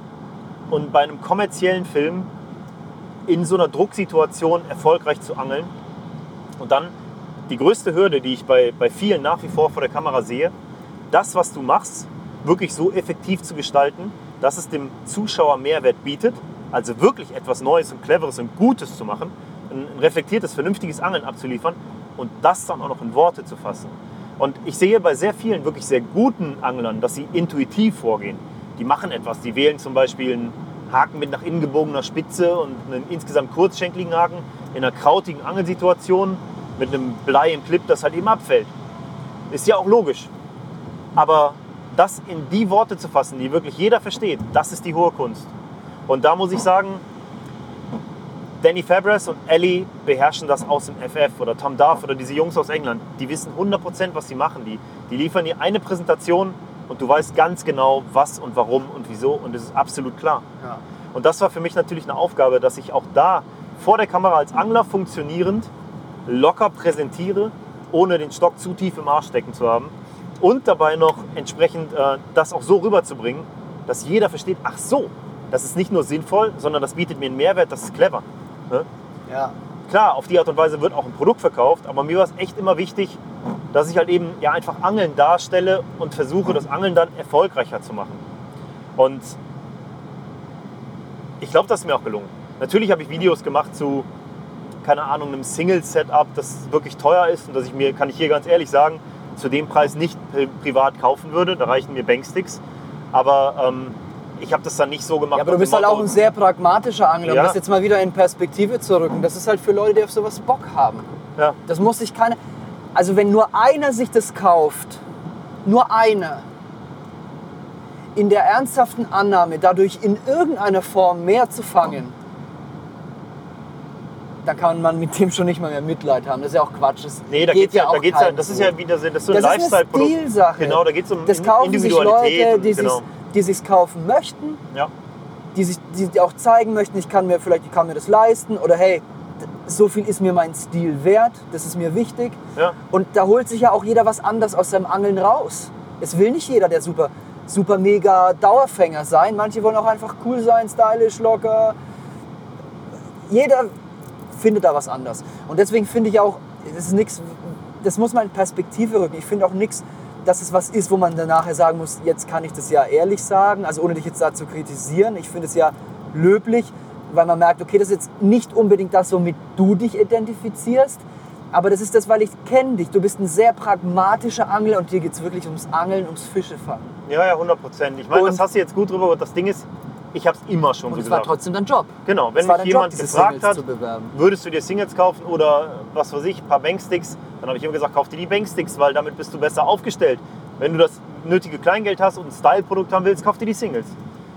und bei einem kommerziellen Film in so einer Drucksituation erfolgreich zu angeln. Und dann die größte Hürde, die ich bei, bei vielen nach wie vor vor der Kamera sehe, das, was du machst, wirklich so effektiv zu gestalten, dass es dem Zuschauer Mehrwert bietet, also wirklich etwas Neues und Cleveres und Gutes zu machen, ein reflektiertes, vernünftiges Angeln abzuliefern und das dann auch noch in Worte zu fassen. Und ich sehe bei sehr vielen wirklich sehr guten Anglern, dass sie intuitiv vorgehen. Die machen etwas, die wählen zum Beispiel einen Haken mit nach innen gebogener Spitze und einen insgesamt kurzschenkligen Haken in einer krautigen Angelsituation mit einem Blei im Clip, das halt eben abfällt. Ist ja auch logisch. Aber das in die Worte zu fassen, die wirklich jeder versteht, das ist die hohe Kunst. Und da muss ich sagen, Danny Fabres und Ellie beherrschen das aus dem FF oder Tom Duff oder diese Jungs aus England. Die wissen 100% was sie machen. Die, die liefern dir eine Präsentation und du weißt ganz genau, was und warum und wieso und es ist absolut klar. Ja. Und das war für mich natürlich eine Aufgabe, dass ich auch da vor der Kamera als Angler funktionierend locker präsentiere, ohne den Stock zu tief im Arsch stecken zu haben und dabei noch entsprechend äh, das auch so rüberzubringen, dass jeder versteht, ach so, das ist nicht nur sinnvoll, sondern das bietet mir einen Mehrwert, das ist clever. Ne? Ja. Klar, auf die Art und Weise wird auch ein Produkt verkauft, aber mir war es echt immer wichtig, dass ich halt eben ja einfach Angeln darstelle und versuche, das Angeln dann erfolgreicher zu machen. Und ich glaube, das ist mir auch gelungen. Natürlich habe ich Videos gemacht zu, keine Ahnung, einem Single-Setup, das wirklich teuer ist und das ich mir, kann ich hier ganz ehrlich sagen, zu dem Preis nicht pri privat kaufen würde. Da reichen mir Banksticks. Aber ähm, ich habe das dann nicht so gemacht. Ja, aber du bist halt auch ein sehr pragmatischer Angler. Ja. Um das jetzt mal wieder in Perspektive zu rücken. Das ist halt für Leute, die auf sowas Bock haben. Ja, Das muss sich keine. Also wenn nur einer sich das kauft, nur einer, in der ernsthaften Annahme, dadurch in irgendeiner Form mehr zu fangen, dann kann man mit dem schon nicht mal mehr Mitleid haben. Das ist ja auch Quatsch. Das Nee, da geht ja, da auch geht's ja, das ist ja wieder so- das ist so ein Das ist eine Lifestyle-Produkt. Stilsache. Genau, da geht es um Das kaufen sich Individualität. Leute, und- die genau. sich's kaufen möchten, ja. die sich die auch zeigen möchten, ich kann mir vielleicht ich kann mir das leisten oder hey, so viel ist mir mein Stil wert, das ist mir wichtig. Ja. Und da holt sich ja auch jeder was anderes aus seinem Angeln raus. Es will nicht jeder der super, super mega Dauerfänger sein. Manche wollen auch einfach cool sein, stylisch, locker. Jeder findet da was anderes. Und deswegen finde ich auch, das ist nichts, das muss man in Perspektive rücken. Ich finde auch nichts, dass es was ist, wo man dann nachher sagen muss, jetzt kann ich das ja ehrlich sagen, also ohne dich jetzt da zu kritisieren. Ich finde es ja löblich, weil man merkt, okay, das ist jetzt nicht unbedingt das, womit du dich identifizierst, aber das ist das, weil ich kenne dich. Du bist ein sehr pragmatischer Angler und dir geht es wirklich ums Angeln, ums Fischefangen. ja, ja, 100 Prozent. Ich meine, das hast du jetzt gut drüber, aber das Ding ist, ich habe es immer schon Und so es war gesagt. trotzdem dein Job. Genau, wenn war mich Job, jemand diese gefragt hat, würdest du dir Singles kaufen oder was weiß ich, ein paar Banksticks, dann habe ich immer gesagt, kauf dir die Banksticks, weil damit bist du besser aufgestellt. Wenn du das nötige Kleingeld hast und ein Style-Produkt haben willst, kauf dir die Singles.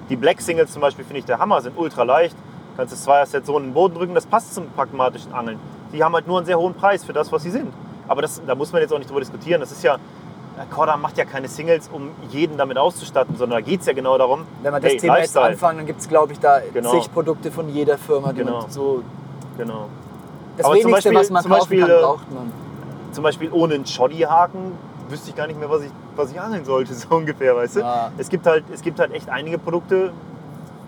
Die Black Singles zum Beispiel finde ich der Hammer, sind ultra leicht. Kannst das Zweier-Set so in den Boden drücken, das passt zum pragmatischen Angeln. Die haben halt nur einen sehr hohen Preis für das, was sie sind. Aber das, da muss man jetzt auch nicht drüber diskutieren. Das ist ja, Korda macht ja keine Singles, um jeden damit auszustatten, sondern da geht es ja genau darum, Wenn wir das hey, Thema jetzt Lifestyle. anfangen, dann gibt es, glaube ich, da Genau. zig Produkte von jeder Firma, die Genau. man so. Genau. Das Aber Wenigste, Beispiel- was man zum kaufen Beispiel, kann, äh, braucht man. zum Beispiel ohne einen Shoddy-Haken wüsste ich gar nicht mehr, was ich, was ich angeln sollte, so ungefähr, weißt du? Ja. Es, gibt halt, es gibt halt echt einige Produkte,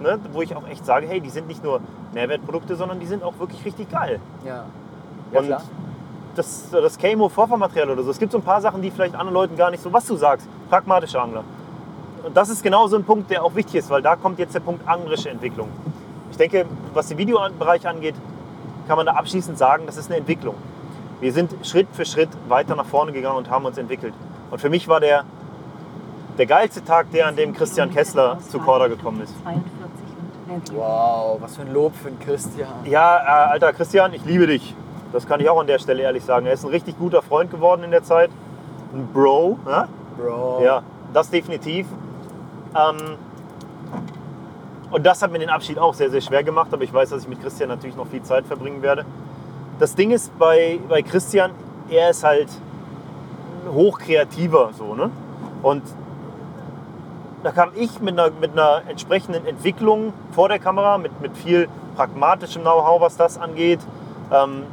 ne, wo ich auch echt sage, hey, die sind nicht nur Mehrwertprodukte, sondern die sind auch wirklich richtig geil. Ja. Ja, Und klar. Das, das Camo Vorfahrmaterial oder so, es gibt so ein paar Sachen, die vielleicht anderen Leuten gar nicht so, was du sagst, pragmatische Angler. Und das ist genau so ein Punkt, der auch wichtig ist, weil da kommt jetzt der Punkt anglerische Entwicklung. Ich denke, was den Videobereich angeht, kann man da abschließend sagen, das ist eine Entwicklung. Wir sind Schritt für Schritt weiter nach vorne gegangen und haben uns entwickelt. Und für mich war der, der geilste Tag der, an dem Christian Kessler zu Korda gekommen ist. 42 und Review. Wow, was für ein Lob für den Christian. Ja, äh, alter Christian, ich liebe dich. Das kann ich auch an der Stelle ehrlich sagen. Er ist ein richtig guter Freund geworden in der Zeit. Ein Bro. Ja, Bro. ja das definitiv. Ähm, und das hat mir den Abschied auch sehr, sehr schwer gemacht. Aber ich weiß, dass ich mit Christian natürlich noch viel Zeit verbringen werde. Das Ding ist bei, bei Christian, er ist halt hochkreativer. So, ne? Und da kam ich mit einer, mit einer entsprechenden Entwicklung vor der Kamera, mit, mit viel pragmatischem Know-how, was das angeht. Ähm,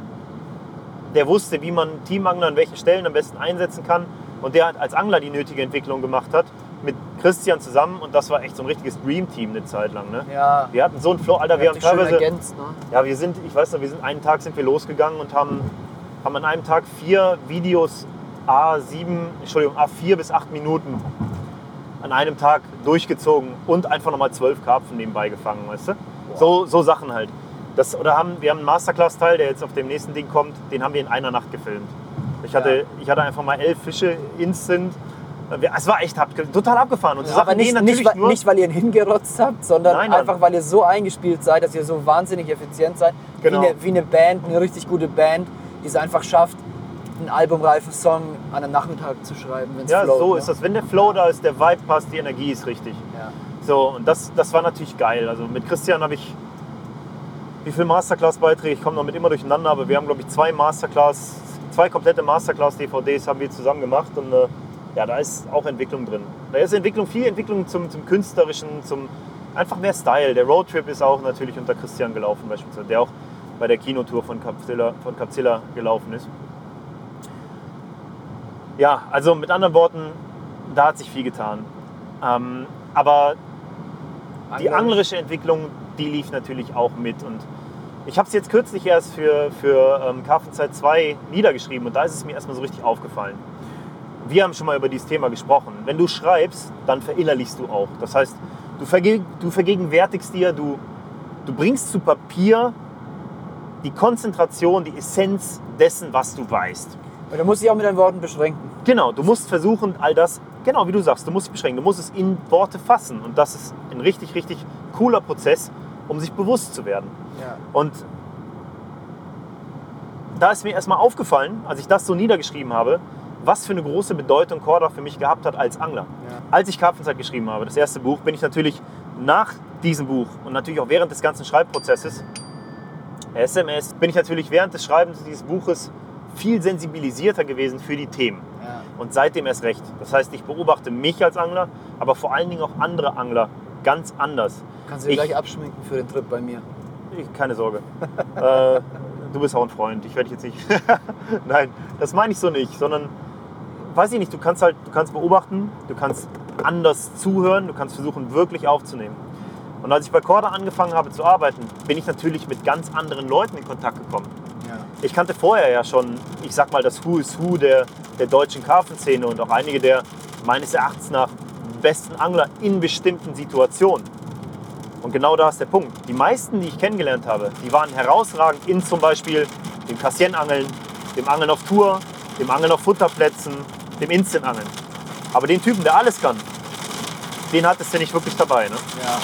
der wusste, wie man Teamangler an welchen Stellen am besten einsetzen kann und der hat als Angler die nötige Entwicklung gemacht hat, mit Christian zusammen und das war echt so ein richtiges Dream-Team eine Zeit lang. Ne? Ja. Wir hatten so einen Flow, Alter, wir haben teilweise... ergänzt, ne? Ja, wir sind, ich weiß noch, wir sind einen Tag sind wir losgegangen und haben, haben an einem Tag vier Videos A7, Entschuldigung, A4 bis 8 Minuten an einem Tag durchgezogen und einfach nochmal zwölf Karpfen nebenbei gefangen, weißt du? So, so Sachen halt. Das, oder haben, wir haben einen Masterclass-Teil, der jetzt auf dem nächsten Ding kommt, den haben wir in einer Nacht gefilmt. Ich hatte, Ja. ich hatte einfach mal elf Fische instant. Es war echt total abgefahren. Und so Aber nicht, gehen nicht, nur. nicht, weil ihr ihn hingerotzt habt, sondern Nein, einfach, weil ihr so eingespielt seid, dass ihr so wahnsinnig effizient seid. Genau. Wie, eine, wie eine Band, eine richtig gute Band, die es einfach schafft, einen albumreifen Song an einem Nachmittag zu schreiben, ja, float, so ne? ist das. Wenn der Flow da ist, der Vibe passt, die Energie ist richtig. Ja. So, und das, das war natürlich geil. Also mit Christian habe ich, wie viele Masterclass-Beiträge? Ich komme damit immer durcheinander, aber wir haben, glaube ich, zwei Masterclass, zwei komplette Masterclass-DVDs haben wir zusammen gemacht und äh, ja, da ist auch Entwicklung drin. Da ist Entwicklung, viel Entwicklung zum, zum Künstlerischen, zum einfach mehr Style. Der Roadtrip ist auch natürlich unter Christian gelaufen beispielsweise, der auch bei der Kinotour von Capzilla, von Capzilla gelaufen ist. Ja, also mit anderen Worten, da hat sich viel getan. Ähm, aber die Angler- anglerische Entwicklung, die lief natürlich auch mit. Und ich habe es jetzt kürzlich erst für, für ähm, Karfenzeit 2 niedergeschrieben und da ist es mir erstmal so richtig aufgefallen. Wir haben schon mal über dieses Thema gesprochen. Wenn du schreibst, dann verinnerlichst du auch. Das heißt, du, verge du vergegenwärtigst dir, du, du bringst zu Papier die Konzentration, die Essenz dessen, was du weißt. Und du musst dich auch mit deinen Worten beschränken. Genau, du musst versuchen, all das, genau wie du sagst, du musst dich beschränken, du musst es in Worte fassen. Und das ist ein richtig, richtig cooler Prozess, um sich bewusst zu werden. Ja. Und da ist mir erstmal aufgefallen, als ich das so niedergeschrieben habe, was für eine große Bedeutung Korda für mich gehabt hat als Angler. Ja. Als ich Karpfenzeit geschrieben habe, das erste Buch, bin ich natürlich nach diesem Buch und natürlich auch während des ganzen Schreibprozesses, SMS, bin ich natürlich während des Schreibens dieses Buches viel sensibilisierter gewesen für die Themen. Ja. Und seitdem erst recht. Das heißt, ich beobachte mich als Angler, aber vor allen Dingen auch andere Angler ganz anders. Kannst du dir Ich- gleich abschminken für den Trip bei mir. Ich, keine Sorge. äh, du bist auch ein Freund. Ich werde dich jetzt nicht. Nein, das meine ich so nicht, sondern weiß ich nicht. Du kannst halt, du kannst beobachten, du kannst anders zuhören, du kannst versuchen wirklich aufzunehmen. Und als ich bei Corda angefangen habe zu arbeiten, bin ich natürlich mit ganz anderen Leuten in Kontakt gekommen. Ja. Ich kannte vorher ja schon, ich sag mal, das Who is Who der, der deutschen Karpfenszene und auch einige der meines Erachtens nach besten Angler in bestimmten Situationen. Und genau da ist der Punkt. Die meisten, die ich kennengelernt habe, die waren herausragend in zum Beispiel dem Kassienangeln, dem Angeln auf Tour, dem Angeln auf Futterplätzen, dem Instantangeln. Aber den Typen, der alles kann, den hattest du nicht wirklich dabei. Ne? Ja.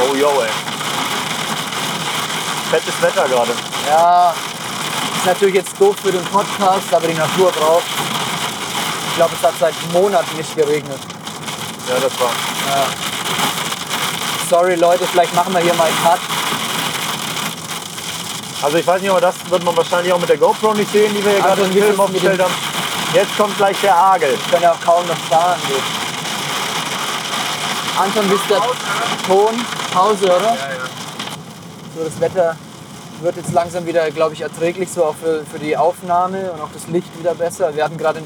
Oh yo, ey. Fettes Wetter gerade. ja, ist natürlich jetzt doof für den Podcast, aber die Natur braucht. Ich glaube, es hat seit Monaten nicht geregnet. Ja, das war. Ja. Sorry Leute, vielleicht machen wir hier mal einen Cut. Also ich weiß nicht, aber das wird man wahrscheinlich auch mit der GoPro nicht sehen, die wir hier gerade Also im wie ist Film aufgestellt haben. Jetzt kommt gleich der Hagel. Ich kann ja auch kaum noch fahren. Du. Anton, wie ist der Ton? Pause, oder? So, das Wetter wird jetzt langsam wieder, glaube ich, erträglich, so auch für, für die Aufnahme und auch das Licht wieder besser. Wir hatten gerade,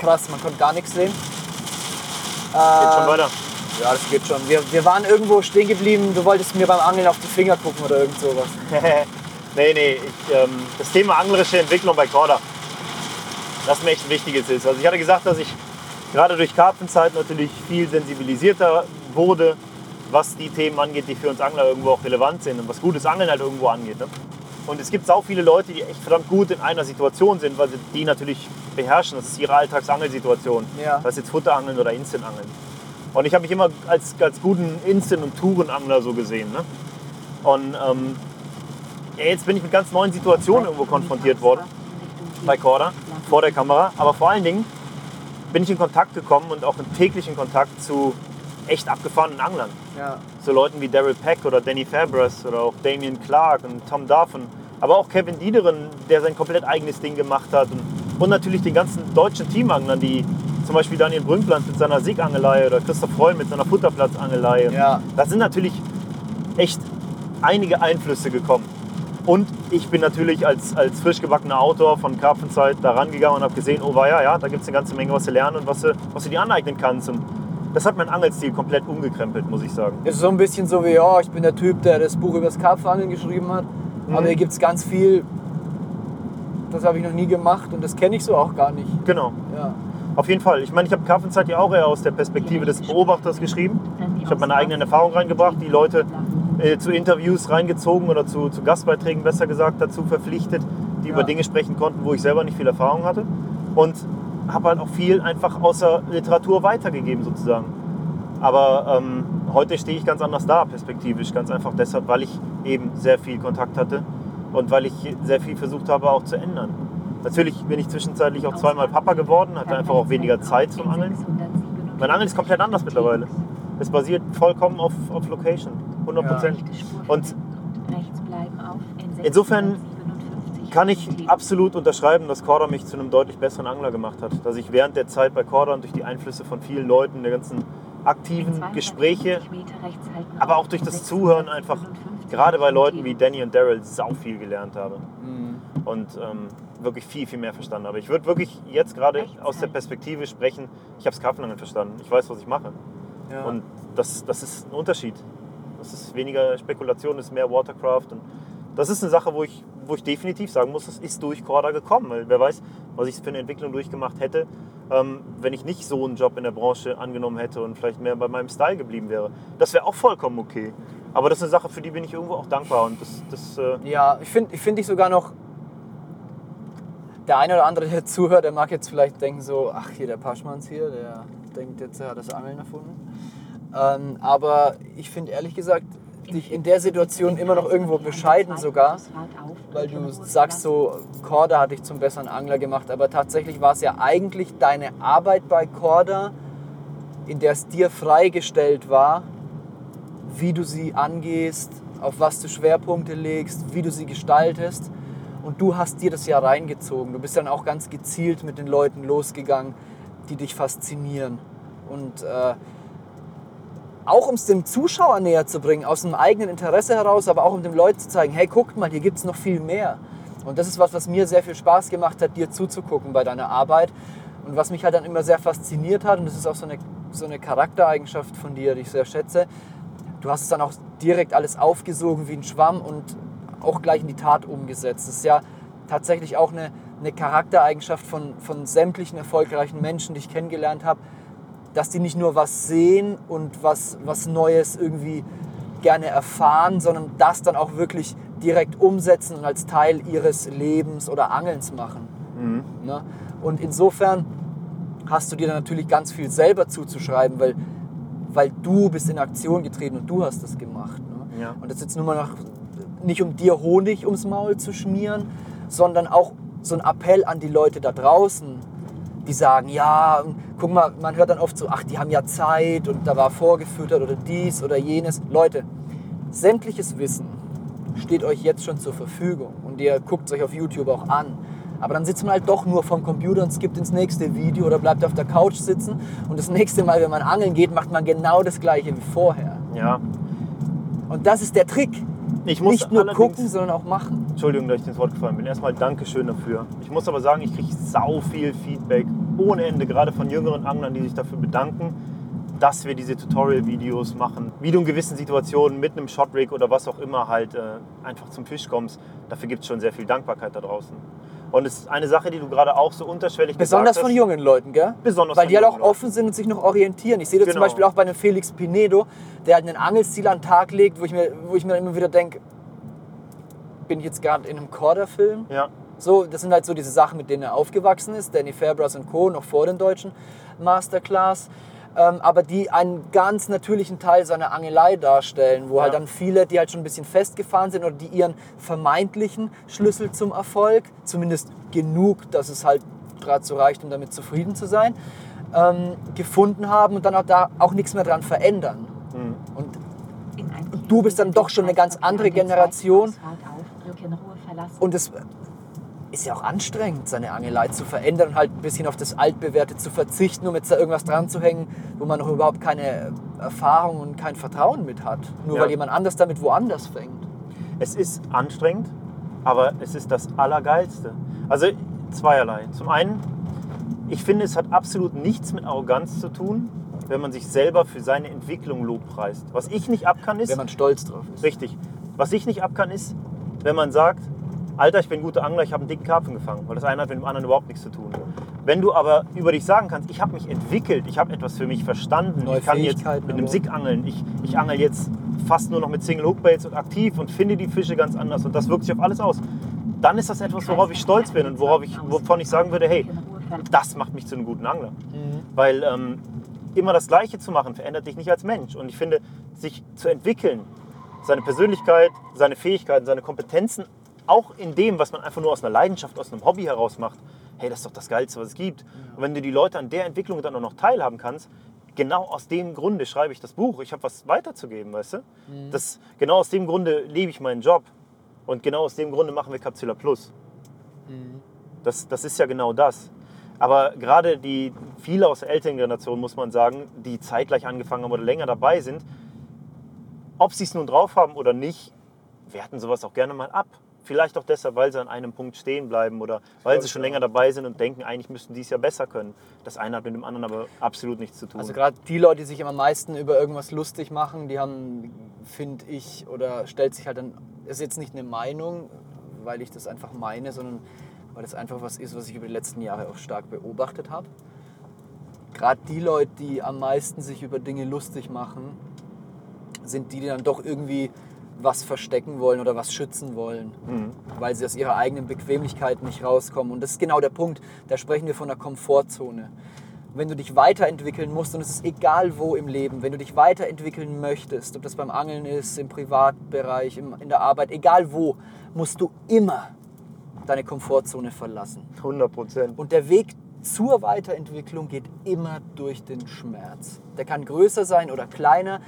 krass, man konnte gar nichts sehen. Geht Ähm, schon weiter. Ja, das geht schon. Wir, wir waren irgendwo stehen geblieben, du wolltest mir beim Angeln auf die Finger gucken oder irgend sowas. nee, nee, ich, ähm, das Thema anglerische Entwicklung bei Korda, das mir echt ein wichtiges ist. Also ich hatte gesagt, dass ich gerade durch Karpfenzeit natürlich viel sensibilisierter wurde, was die Themen angeht, die für uns Angler irgendwo auch relevant sind und was gutes Angeln halt irgendwo angeht. Ne? Und es gibt auch viele Leute, die echt verdammt gut in einer Situation sind, weil sie die natürlich beherrschen. Das ist ihre Alltagsangelsituation. Ja. Das ist jetzt Futterangeln oder Instantangeln. Und ich habe mich immer als, als guten Instant- und Tourenangler so gesehen. Ne? Und ähm, ja, jetzt bin ich mit ganz neuen Situationen irgendwo konfrontiert worden bei Corda, vor der Kamera. Aber vor allen Dingen bin ich in Kontakt gekommen und auch in täglichen Kontakt zu echt abgefahrenen Anglern. Ja. So Leuten wie Daryl Peck oder Danny Fabres oder auch Damien Clark und Tom Duffin. Aber auch Kevin Diederen, der sein komplett eigenes Ding gemacht hat. Und, und natürlich den ganzen deutschen Teamanglern, die zum Beispiel Daniel Brünkland mit seiner Siegangelei oder Christoph Freund mit seiner Futterplatzangelei. Ja. Da sind natürlich echt einige Einflüsse gekommen. Und ich bin natürlich als, als frisch gebackener Autor von Karpfenzeit da rangegangen und habe gesehen, oh ja, ja, da gibt es eine ganze Menge, was du lernen und was du, was du dir aneignen kannst. Und das hat meinen Angelstil komplett umgekrempelt, muss ich sagen. Es ist so ein bisschen so wie, ja, ich bin der Typ, der das Buch über das Karpfenangeln geschrieben hat. Aber hier gibt es ganz viel, das habe ich noch nie gemacht und das kenne ich so auch gar nicht. Genau. Ja. Auf jeden Fall. Ich meine, ich habe Karpfenzeit ja auch eher aus der Perspektive des Beobachters geschrieben. Ich habe meine eigenen Erfahrungen reingebracht, die Leute äh, zu Interviews reingezogen oder zu, zu Gastbeiträgen besser gesagt dazu verpflichtet, die Ja. über Dinge sprechen konnten, wo ich selber nicht viel Erfahrung hatte. Und habe halt auch viel einfach außer Literatur weitergegeben sozusagen. Aber ähm, heute stehe ich ganz anders da, perspektivisch. Ganz einfach deshalb, weil ich eben sehr viel Kontakt hatte und weil ich sehr viel versucht habe auch zu ändern. Natürlich bin ich zwischenzeitlich auch zweimal Papa geworden, hatte einfach auch weniger Zeit zum Angeln. Mein Angeln ist komplett anders mittlerweile. Es basiert vollkommen auf, auf Location, 100 Prozent. Und insofern kann ich absolut unterschreiben, dass Korda mich zu einem deutlich besseren Angler gemacht hat. Dass ich während der Zeit bei Korda und durch die Einflüsse von vielen Leuten, der ganzen aktiven Gespräche, aber auch durch das Zuhören einfach, gerade bei Leuten wie Danny und Daryl, sau viel gelernt habe. Und ähm, wirklich viel, viel mehr verstanden habe. Ich würde wirklich jetzt gerade aus der Perspektive sprechen, ich habe das Karpfenangeln verstanden. Ich weiß, was ich mache. Ja. Und das, das ist ein Unterschied. Das ist weniger Spekulation, das ist mehr Watercraft. Und das ist eine Sache, wo ich, wo ich definitiv sagen muss, das ist durch Korda gekommen. Weil wer weiß, was ich für eine Entwicklung durchgemacht hätte, ähm, wenn ich nicht so einen Job in der Branche angenommen hätte und vielleicht mehr bei meinem Style geblieben wäre. Das wäre auch vollkommen okay. Aber das ist eine Sache, für die bin ich irgendwo auch dankbar. Und das, das äh, Ja, ich finde ich find dich sogar noch. Der eine oder andere, der zuhört, der mag jetzt vielleicht denken so, ach hier der Paschmanns hier, der denkt jetzt, er hat das Angeln erfunden. Ähm, aber ich finde ehrlich gesagt, dich in der Situation immer noch irgendwo bescheiden sogar, weil du sagst so, Korda hat dich zum besseren Angler gemacht, aber tatsächlich war es ja eigentlich deine Arbeit bei Korda, in der es dir freigestellt war, wie du sie angehst, auf was du Schwerpunkte legst, wie du sie gestaltest. Und du hast dir das ja reingezogen. Du bist dann auch ganz gezielt mit den Leuten losgegangen, die dich faszinieren. Und äh, auch um es dem Zuschauer näher zu bringen, aus einem eigenen Interesse heraus, aber auch um den Leuten zu zeigen, hey, guckt mal, hier gibt es noch viel mehr. Und das ist was, was mir sehr viel Spaß gemacht hat, dir zuzugucken bei deiner Arbeit. Und was mich halt dann immer sehr fasziniert hat, und das ist auch so eine, so eine Charaktereigenschaft von dir, die ich sehr schätze, du hast es dann auch direkt alles aufgesogen wie ein Schwamm und auch gleich in die Tat umgesetzt. Das ist ja tatsächlich auch eine, eine Charaktereigenschaft von, von sämtlichen erfolgreichen Menschen, die ich kennengelernt habe, dass die nicht nur was sehen und was, was Neues irgendwie gerne erfahren, sondern das dann auch wirklich direkt umsetzen und als Teil ihres Lebens oder Angelns machen. Ne? Und insofern hast du dir dann natürlich ganz viel selber zuzuschreiben, weil, weil du bist in Aktion getreten und du hast das gemacht. Ne? Ja. Und das ist jetzt nur mal noch, nicht um dir Honig ums Maul zu schmieren, sondern auch so ein Appell an die Leute da draußen, die sagen, ja, guck mal, man hört dann oft so, ach, die haben ja Zeit und da war vorgefüttert oder dies oder jenes. Leute, sämtliches Wissen steht euch jetzt schon zur Verfügung und ihr guckt es euch auf YouTube auch an. Aber dann sitzt man halt doch nur vom Computer und skippt ins nächste Video oder bleibt auf der Couch sitzen und das nächste Mal, wenn man angeln geht, macht man genau das gleiche wie vorher. ja. Und das ist der Trick. Ich muss Nicht nur gucken, sondern auch machen. Entschuldigung, dass ich ins Wort gefallen bin. Erstmal Dankeschön dafür. Ich muss aber sagen, ich kriege sau viel Feedback ohne Ende, gerade von jüngeren Anglern, die sich dafür bedanken, dass wir diese Tutorial-Videos machen. Wie du in gewissen Situationen mit einem Shotrig oder was auch immer halt äh, einfach zum Fisch kommst. Dafür gibt es schon sehr viel Dankbarkeit da draußen. Und es ist eine Sache, die du gerade auch so unterschwellig Besonders gesagt von hast. jungen Leuten, gell? Besonders Weil die halt auch Leuten. offen sind und sich noch orientieren. Ich sehe das zum Genau. Beispiel auch bei einem Felix Pinedo, der halt einen Angelstil an den Tag legt, wo ich mir, wo ich mir immer wieder denke, bin ich jetzt gerade in einem Korda-Film? Ja, So, das sind halt so diese Sachen, mit denen er aufgewachsen ist. Danny Fairbrass und Co. noch vor den deutschen Masterclass. Ähm, aber die einen ganz natürlichen Teil seiner Angelei darstellen, wo halt Ja. dann viele, die halt schon ein bisschen festgefahren sind oder die ihren vermeintlichen Schlüssel zum Erfolg, zumindest genug, dass es halt gerade so reicht, um damit zufrieden zu sein, ähm, gefunden haben und dann auch da auch nichts mehr dran verändern. Mhm. Und du bist dann doch schon eine ganz andere Generation. Und es ist ja auch anstrengend, seine Angelei zu verändern, halt ein bisschen auf das Altbewährte zu verzichten, um jetzt da irgendwas dran zu hängen, wo man noch überhaupt keine Erfahrung und kein Vertrauen mit hat. Nur Ja. weil jemand anders damit woanders fängt. Es ist anstrengend, aber es ist das Allergeilste. Also zweierlei. Zum einen, ich finde, es hat absolut nichts mit Arroganz zu tun, wenn man sich selber für seine Entwicklung lobpreist. Was ich nicht abkann, ist, Wenn man stolz drauf ist. Richtig. Was ich nicht abkann, ist, wenn man sagt, Alter, ich bin ein guter Angler, ich habe einen dicken Karpfen gefangen, weil das eine hat mit dem anderen überhaupt nichts zu tun. Wenn du aber über dich sagen kannst, ich habe mich entwickelt, ich habe etwas für mich verstanden, Neue ich kann jetzt mit einem. Sig angeln, ich, ich angel jetzt fast nur noch mit Single Hookbaits und aktiv und finde die Fische ganz anders und das wirkt sich auf alles aus, dann ist das etwas, worauf ich stolz bin und worauf ich, wovon ich sagen würde, hey, das macht mich zu einem guten Angler. Weil ähm, immer das Gleiche zu machen, verändert dich nicht als Mensch. Und ich finde, sich zu entwickeln, seine Persönlichkeit, seine Fähigkeiten, seine Kompetenzen, auch in dem, was man einfach nur aus einer Leidenschaft, aus einem Hobby heraus macht, hey, das ist doch das Geilste, was es gibt. Und wenn du die Leute an der Entwicklung dann auch noch teilhaben kannst, genau aus dem Grunde schreibe ich das Buch. Ich habe was weiterzugeben, weißt du? Das, genau aus dem Grunde lebe ich meinen Job. Und genau aus dem Grunde machen wir Capsula Plus. Das, das ist ja genau das. Aber gerade die viele aus der älteren Generation, muss man sagen, die zeitgleich angefangen haben oder länger dabei sind, ob sie es nun drauf haben oder nicht, werten sowas auch gerne mal ab. Vielleicht auch deshalb, weil sie an einem Punkt stehen bleiben oder weil sie schon länger dabei sind und denken, eigentlich müssten die es ja besser können. Das eine hat mit dem anderen aber absolut nichts zu tun. Also gerade die Leute, die sich am meisten über irgendwas lustig machen, die haben, finde ich, oder stellt sich halt dann, ist jetzt nicht eine Meinung, weil ich das einfach meine, sondern weil das einfach was ist, was ich über die letzten Jahre auch stark beobachtet habe. Gerade die Leute, die am meisten sich über Dinge lustig machen, sind die, die dann doch irgendwie was verstecken wollen oder was schützen wollen, weil sie aus ihrer eigenen Bequemlichkeit nicht rauskommen. Und das ist genau der Punkt. Da sprechen wir von der Komfortzone. Wenn du dich weiterentwickeln musst, und es ist egal wo im Leben, wenn du dich weiterentwickeln möchtest, ob das beim Angeln ist, im Privatbereich, im, in der Arbeit, egal wo, musst du immer deine Komfortzone verlassen. 100 Prozent. Und der Weg zur Weiterentwicklung geht immer durch den Schmerz. Der kann größer sein oder kleiner,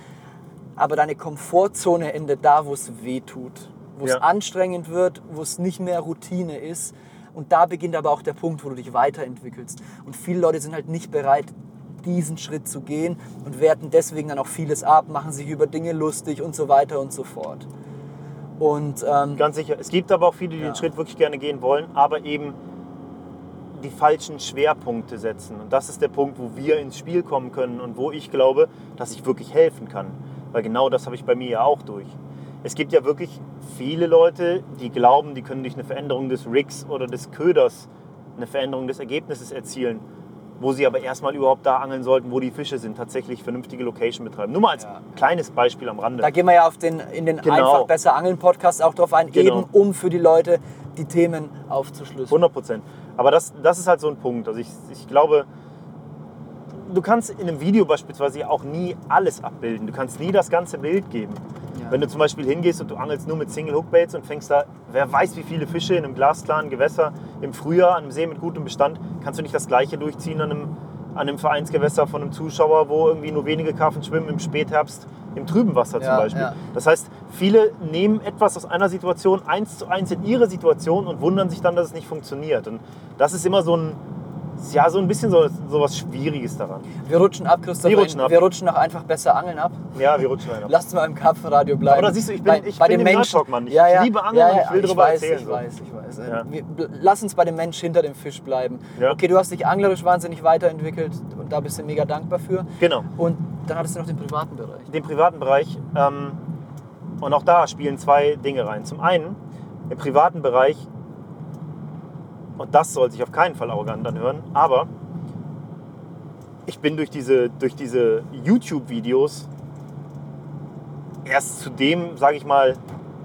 aber deine Komfortzone endet da, wo es weh tut, wo es Ja. anstrengend wird, wo es nicht mehr Routine ist. Und da beginnt aber auch der Punkt, wo du dich weiterentwickelst. Und viele Leute sind halt nicht bereit, diesen Schritt zu gehen und werten deswegen dann auch vieles ab, machen sich über Dinge lustig und so weiter und so fort. Und ähm, Ganz sicher. Es gibt aber auch viele, die Ja. den Schritt wirklich gerne gehen wollen, aber eben die falschen Schwerpunkte setzen. Und das ist der Punkt, wo wir ins Spiel kommen können und wo ich glaube, dass ich wirklich helfen kann. Weil genau das habe ich bei mir ja auch durch. Es gibt ja wirklich viele Leute, die glauben, die können durch eine Veränderung des Rigs oder des Köders eine Veränderung des Ergebnisses erzielen, wo sie aber erstmal überhaupt da angeln sollten, wo die Fische sind, tatsächlich vernünftige Location betreiben. Nur mal als Ja. kleines Beispiel am Rande. Da gehen wir ja auf den, in den Genau. Einfach besser Angeln Podcast auch drauf ein, Genau. eben um für die Leute die Themen aufzuschlüsseln. 100 Prozent. Aber das, das ist halt so ein Punkt. Also ich, ich glaube, du kannst in einem Video beispielsweise auch nie alles abbilden. Du kannst nie das ganze Bild geben. Ja. Wenn du zum Beispiel hingehst und du angelst nur mit Single Hookbaits und fängst da, wer weiß wie viele Fische in einem glasklaren Gewässer im Frühjahr, an einem See mit gutem Bestand, kannst du nicht das gleiche durchziehen an einem, an einem Vereinsgewässer von einem Zuschauer, wo irgendwie nur wenige Karpfen schwimmen im Spätherbst im trüben Wasser zum Ja, Beispiel. ja. Das heißt, viele nehmen etwas aus einer Situation eins zu eins in ihre Situation und wundern sich dann, dass es nicht funktioniert. Und das ist immer so ein, ja, so ein bisschen so, so was Schwieriges daran. Wir rutschen ab, Christoph. Wir rutschen ab. Wir rutschen noch einfach besser angeln ab. Ja, wir rutschen rein. Lass uns mal im Karpfenradio bleiben. Aber da siehst du, ich bin- ich bin den im Menschen. Nerdtalk-Mann. Ich ja, ja, liebe Angeln ja, und ja, ich will drüber weiß, erzählen, Ich so. weiß, ich weiß. Ja. Wir, lass uns bei dem Mensch hinter dem Fisch bleiben. Okay, du hast dich anglerisch wahnsinnig weiterentwickelt und da bist du mega dankbar für. Genau. Und dann hattest du noch den privaten Bereich. den privaten Bereich. Ähm, und auch da spielen zwei Dinge rein. Zum einen, im privaten Bereich, und das soll sich auf keinen Fall arrogant anhören, aber ich bin durch diese, durch diese YouTube-Videos erst zu dem, sage ich mal,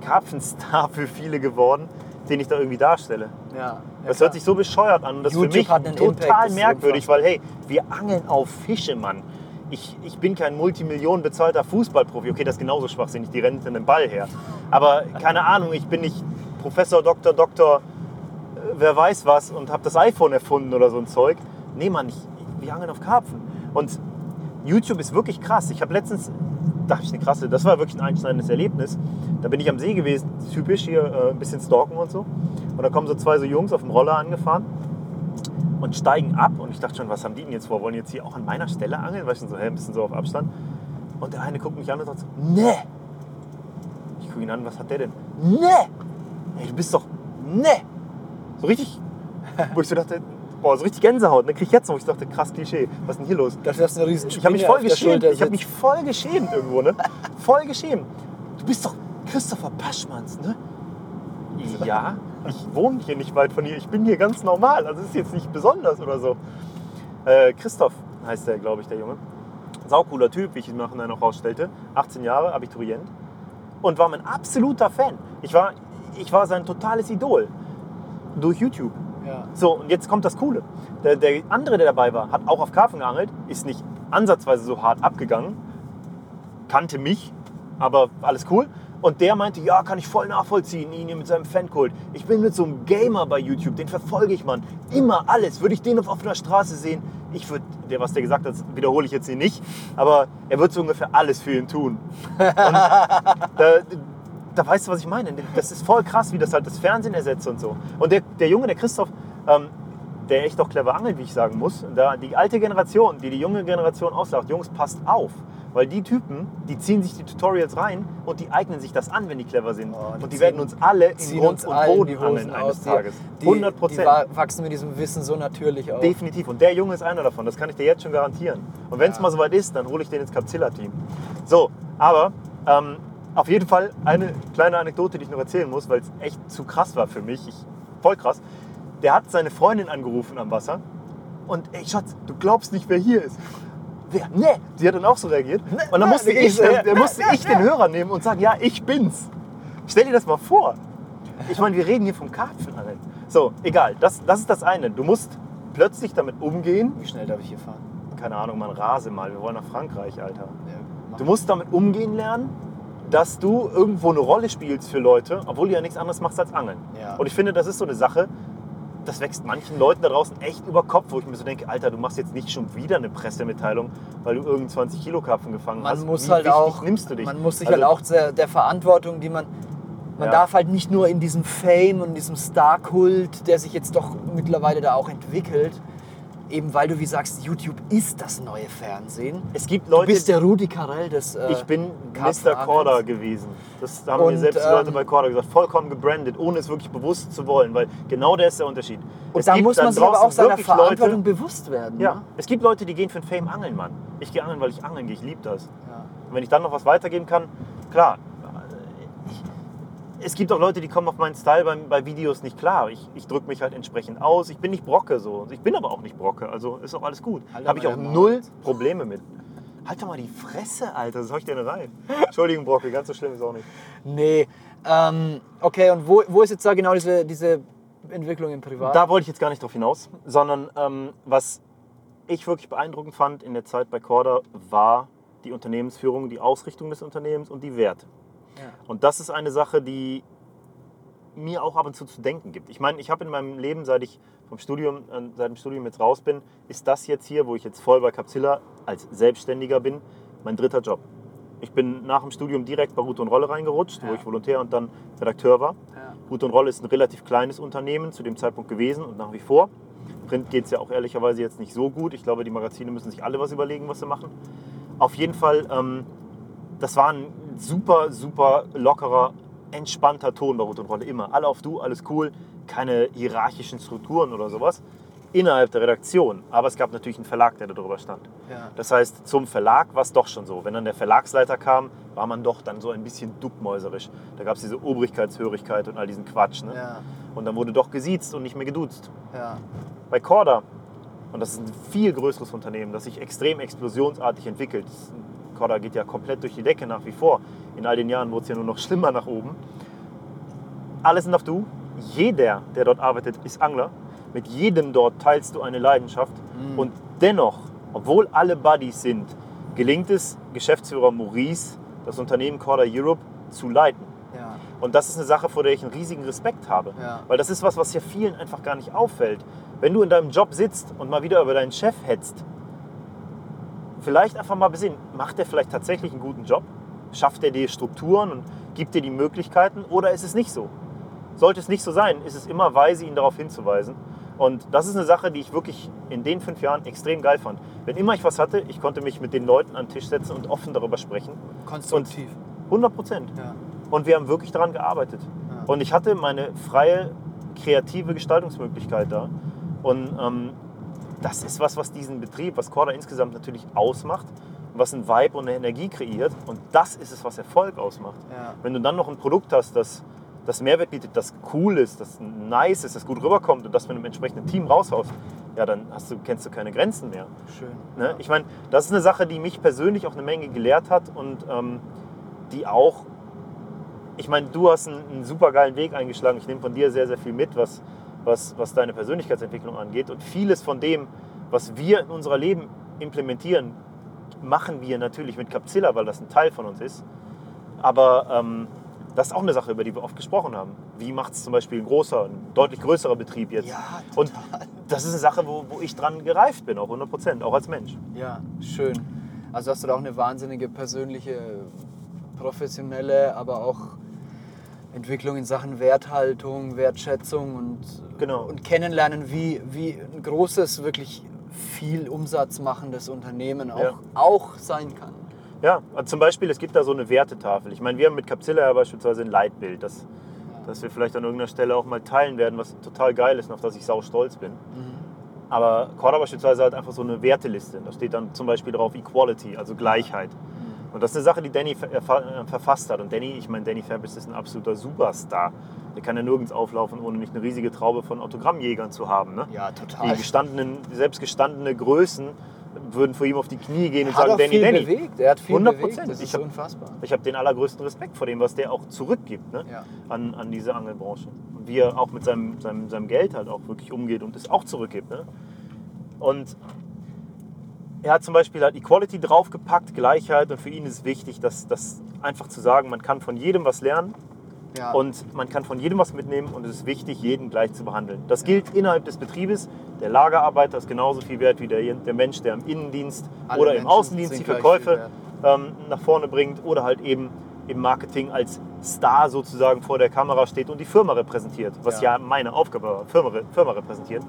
Karpfenstar für viele geworden, den ich da irgendwie darstelle. Ja, ja, Das klar. hört sich so bescheuert an und das YouTube ist für mich hat einen Impact, total merkwürdig, weil hey, wir angeln auf Fische, Mann. Ich, ich bin kein Multimillionen bezahlter Fußballprofi. Okay, das ist genauso schwachsinnig, die rennt in den Ball her. Aber keine Ahnung, ich bin nicht Professor, Doktor, Doktor, wer weiß was und habe das iPhone erfunden oder so ein Zeug. Nee, Mann, ich, wir angeln auf Karpfen. Und YouTube ist wirklich krass. Ich habe letztens da habe ich eine krasse, das war wirklich ein einschneidendes Erlebnis. Da bin ich am See gewesen, typisch hier, äh, ein bisschen stalken und so. Und da kommen so zwei so Jungs auf dem Roller angefahren und steigen ab. Und ich dachte schon, was haben die denn jetzt vor? Wollen jetzt hier auch an meiner Stelle angeln? Weil ich so, hä, ein bisschen so auf Abstand. Und der eine guckt mich an und sagt so, ne. Ich gucke ihn an, was hat der denn? Ne. Ey, du bist doch, ne. So richtig, wo ich so dachte, boah, so richtig Gänsehaut. Und dann krieg ich jetzt noch, wo ich dachte, krass Klischee, was ist denn hier los? Das ist eine riesen Ich habe mich voll geschämt. Ich habe mich voll geschämt irgendwo, ne? Voll geschämt. Du bist doch Christopher Paschmanns, ne? Ja, ich wohne hier nicht weit von hier. Ich bin hier ganz normal. Also ist jetzt nicht besonders oder so. Äh, Christoph heißt der, glaube ich, der Junge. Saucooler Typ, wie ich ihn nachher noch rausstellte. 18 Jahre, Abiturient. Und war mein absoluter Fan. Ich war, ich war sein totales Idol. Durch YouTube. Ja. So, und jetzt kommt das Coole. Der, der andere, der dabei war, hat auch auf Karpfen geangelt, ist nicht ansatzweise so hart abgegangen, kannte mich, aber alles cool. Und der meinte, ja, kann ich voll nachvollziehen, ihn hier mit seinem Fankult. Ich bin mit so einem Gamer bei YouTube, den verfolge ich, Mann. Immer alles. Würde ich den auf offener Straße sehen, ich würde, der, was der gesagt hat, wiederhole ich jetzt hier nicht, aber er wird so ungefähr alles für ihn tun. Und da, da weißt du, was ich meine. Das ist voll krass, wie das halt das Fernsehen ersetzt und so. Und der, der Junge, der Christoph, ähm, der echt auch clever angelt, wie ich sagen muss, da die alte Generation, die die junge Generation auslacht, Jungs, passt auf. Weil die Typen, die ziehen sich die Tutorials rein und die eignen sich das an, wenn die clever sind. Oh, die und die ziehen- werden uns alle in Grund und Boden die Hosen eines. Tages. Die, 100 Die Prozent. wa- wachsen mit diesem Wissen so natürlich auf. Definitiv. Und der Junge ist einer davon, das kann ich dir jetzt schon garantieren. Und wenn es Ja. mal soweit ist, dann hole ich den ins Capzilla-Team. So, aber ähm, auf jeden Fall eine kleine Anekdote, die ich noch erzählen muss, weil es echt zu krass war für mich. Ich, voll krass. Der hat seine Freundin angerufen am Wasser und ey Schatz, du glaubst nicht, wer hier ist. Wer? Nee. Sie hat dann auch so reagiert. Und dann nee, musste nee, ich, nee, äh, nee, musste nee, ich den Hörer nehmen und sagen, ja, ich bin's. Stell dir das mal vor. Ich meine, wir reden hier vom Karpfenangeln. So, egal, das, das ist das eine. Du musst plötzlich damit umgehen. Wie schnell darf ich hier fahren? Keine Ahnung, man rase mal. Wir wollen nach Frankreich, Alter. Ja. Du musst damit umgehen lernen, dass du irgendwo eine Rolle spielst für Leute, obwohl du ja nichts anderes machst als Angeln. Ja. Und ich finde, das ist so eine Sache, das wächst manchen Leuten da draußen echt über Kopf, wo ich mir so denke, Alter, du machst jetzt nicht schon wieder eine Pressemitteilung, weil du irgendeinen 20 Kilo Karpfen gefangen man hast. muss Wie halt wichtig auch, nimmst du dich? man muss sich Also, halt auch der, der Verantwortung, die man, man Ja. darf halt nicht nur in diesem Fame und diesem Star-Kult, der sich jetzt doch mittlerweile da auch entwickelt, eben weil du wie sagst, YouTube ist das neue Fernsehen. Es gibt Du Leute, bist der Rudi Carell des äh, ich bin Mr. Corda gewesen. Das haben mir Und, selbst die Leute ähm, bei Corda gesagt. Vollkommen gebrandet, ohne es wirklich bewusst zu wollen, weil genau der ist der Unterschied. Und Es da muss man sich aber auch seiner Verantwortung Leute, bewusst werden. Ja, Ne? es gibt Leute, die gehen für den Fame angeln, Mann. Ich gehe angeln, weil ich angeln gehe. Ich liebe das. Ja. Und wenn ich dann noch was weitergeben kann, klar. Ich, es gibt auch Leute, die kommen auf meinen Style bei, bei Videos nicht klar. Ich, ich drücke mich halt entsprechend aus. Ich bin nicht Brocke so. Ich bin aber auch nicht Brocke. Also ist auch alles gut. Habe ich auch null Probleme mit. Halt doch mal die Fresse, Alter. Das hau ich dir nicht rein. Entschuldigung, Brocke. Ganz so schlimm ist auch nicht. Nee. Ähm, okay, und wo, wo ist jetzt da genau diese, diese Entwicklung im Privat? Da wollte ich jetzt gar nicht drauf hinaus, sondern ähm, was ich wirklich beeindruckend fand in der Zeit bei Corda war die Unternehmensführung, die Ausrichtung des Unternehmens und die Werte. Ja. Und das ist eine Sache, die mir auch ab und zu zu denken gibt. Ich meine, ich habe in meinem Leben, seit ich vom Studium, äh, seit dem Studium jetzt raus bin, ist das jetzt hier, wo ich jetzt voll bei Capsilla als Selbstständiger bin, mein dritter Job. Ich bin nach dem Studium direkt bei Route und Rolle reingerutscht, wo Ja. ich Volontär und dann Redakteur war. Ja. Route und Rolle ist ein relativ kleines Unternehmen zu dem Zeitpunkt gewesen und nach wie vor. Print geht es ja auch ehrlicherweise jetzt nicht so gut. Ich glaube, die Magazine müssen sich alle was überlegen, was sie machen. Auf jeden Fall, ähm, das war ein super, super lockerer, entspannter Ton bei Route und Rolle. Immer. Alle auf du, alles cool. Keine hierarchischen Strukturen oder sowas. Innerhalb der Redaktion. Aber es gab natürlich einen Verlag, der darüber stand. Ja. Das heißt, zum Verlag war es doch schon so. Wenn dann der Verlagsleiter kam, war man doch dann so ein bisschen duckmäuserisch. Da gab es diese Obrigkeitshörigkeit und all diesen Quatsch. Ne? Ja. Und dann wurde doch gesiezt und nicht mehr geduzt. Ja. Bei Corda, und das ist ein viel größeres Unternehmen, das sich extrem explosionsartig entwickelt. Corda geht ja komplett durch die Decke nach wie vor. In all den Jahren wurde es ja nur noch schlimmer nach oben. Alle sind auf Du. Jeder, der dort arbeitet, ist Angler. Mit jedem dort teilst du eine Leidenschaft. Mhm. Und dennoch, obwohl alle Buddies sind, gelingt es Geschäftsführer Maurice, das Unternehmen Corda Europe zu leiten. Ja. Und das ist eine Sache, vor der ich einen riesigen Respekt habe. Ja. Weil das ist was, was ja vielen einfach gar nicht auffällt. Wenn du in deinem Job sitzt und mal wieder über deinen Chef hetzt, vielleicht einfach mal besinnen, macht er vielleicht tatsächlich einen guten Job? Schafft er die Strukturen und gibt dir die Möglichkeiten oder ist es nicht so? Sollte es nicht so sein, ist es immer weise, ihn darauf hinzuweisen. Und das ist eine Sache, die ich wirklich in den fünf Jahren extrem geil fand. Wenn immer ich was hatte, ich konnte mich mit den Leuten an den Tisch setzen und offen darüber sprechen. Konstruktiv. 100 Prozent. Ja. Und wir haben wirklich daran gearbeitet. Ja. Und ich hatte meine freie, kreative Gestaltungsmöglichkeit da. Und ähm, das ist was, was diesen Betrieb, was Corda insgesamt natürlich ausmacht, was ein Vibe und eine Energie kreiert. Und das ist es, was Erfolg ausmacht. Ja. Wenn du dann noch ein Produkt hast, das, das Mehrwert bietet, das cool ist, das nice ist, das gut rüberkommt und das mit einem entsprechenden Team raushaust, ja, dann hast du, kennst du keine Grenzen mehr. Schön. Ne? Ich meine, das ist eine Sache, die mich persönlich auch eine Menge gelehrt hat und ähm, die auch, ich meine, du hast einen, einen super geilen Weg eingeschlagen. Ich nehme von dir sehr, sehr viel mit, was, was, was deine Persönlichkeitsentwicklung angeht. Und vieles von dem, was wir in unser Leben implementieren, machen wir natürlich mit Capzilla, weil das ein Teil von uns ist. Aber ähm, das ist auch eine Sache, über die wir oft gesprochen haben. Wie macht es zum Beispiel ein großer, ein deutlich größerer Betrieb jetzt? Ja, Und das ist eine Sache, wo, wo ich dran gereift bin, auch 100 Prozent, auch als Mensch. Ja, schön. Also hast du da auch eine wahnsinnige persönliche, professionelle, aber auch Entwicklung in Sachen Werthaltung, Wertschätzung und, Genau. und kennenlernen, wie, wie ein großes, wirklich viel Umsatz machendes Unternehmen auch, Ja. auch sein kann. Ja, also zum Beispiel, es gibt da so eine Wertetafel. Ich meine, wir haben mit Capzilla ja beispielsweise ein Leitbild, das, das wir vielleicht an irgendeiner Stelle auch mal teilen werden, was total geil ist und auf das ich sau stolz bin. Aber Corda beispielsweise hat einfach so eine Werteliste. Da steht dann zum Beispiel drauf Equality, also Gleichheit. Und das ist eine Sache, die Danny erfa- äh, verfasst hat. Und Danny, ich meine, Danny Fabrice ist ein absoluter Superstar. Der kann ja nirgends auflaufen, ohne nicht eine riesige Traube von Autogrammjägern zu haben. Ne? Ja, Die total. gestandenen, selbst gestandene Größen würden vor ihm auf die Knie gehen und hat sagen, Danny, viel Danny. bewegt. Er hat viel 100%. bewegt. Das ist Ich hab- unfassbar. Ich habe den allergrößten Respekt vor dem, was der auch zurückgibt ne? Ja. an, an diese Angelbranche. Und wie er auch mit seinem, seinem, seinem Geld halt auch wirklich umgeht und es auch zurückgibt. Ne? Und er hat zum Beispiel halt Equality draufgepackt, Gleichheit. Und für ihn ist wichtig, dass, dass einfach zu sagen, man kann von jedem was lernen Ja. und man kann von jedem was mitnehmen und es ist wichtig, jeden gleich zu behandeln. Das gilt innerhalb des Betriebes. Der Lagerarbeiter ist genauso viel wert wie der, der Mensch, der im Innendienst Alle oder im Menschen Außendienst die Verkäufe ähm, nach vorne bringt oder halt eben im Marketing als Star sozusagen vor der Kamera steht und die Firma repräsentiert, was Ja. ja, meine Aufgabe war, Firma, Firma repräsentieren.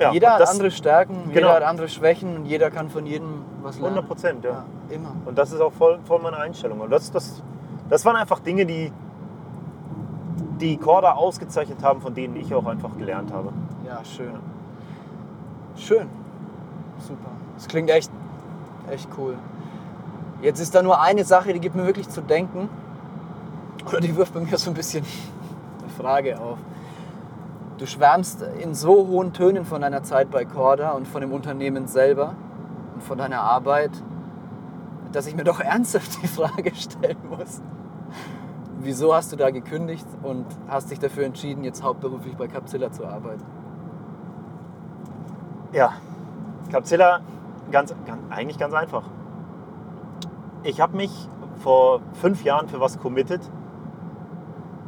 Ja, jeder hat das- andere Stärken, Genau. jeder hat andere Schwächen und jeder kann von jedem was lernen. 100 Prozent, ja. Ja, immer. Und das ist auch voll, voll meine Einstellung. Und das, das, das waren einfach Dinge, die, die Corda ausgezeichnet haben, von denen ich auch einfach gelernt habe. Ja, schön. Schön. Super. Das klingt echt, echt cool. Jetzt ist da nur eine Sache, die gibt mir wirklich zu denken. Oder die wirft bei mir so ein bisschen eine Frage auf. Du schwärmst in so hohen Tönen von deiner Zeit bei Corda und von dem Unternehmen selber und von deiner Arbeit, dass ich mir doch ernsthaft die Frage stellen muss. Wieso hast du da gekündigt und hast dich dafür entschieden, jetzt hauptberuflich bei Capzilla zu arbeiten? Ja, Capzilla, ganz, ganz, eigentlich ganz einfach. Ich habe mich vor fünf Jahren für was committed,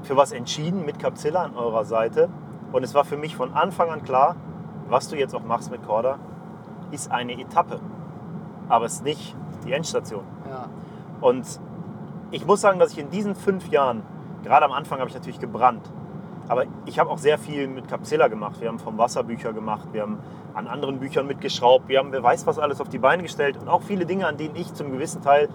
für was entschieden mit Capzilla an eurer Seite. Und es war für mich von Anfang an klar, was du jetzt auch machst mit Corda, ist eine Etappe. Aber es ist nicht die Endstation. Ja. Und ich muss sagen, dass ich in diesen fünf Jahren, gerade am Anfang habe ich natürlich gebrannt, aber ich habe auch sehr viel mit Capzilla gemacht. Wir haben vom Wasser Bücher gemacht, wir haben an anderen Büchern mitgeschraubt, wir haben wer weiß was alles auf die Beine gestellt und auch viele Dinge, an denen ich zum gewissen Teil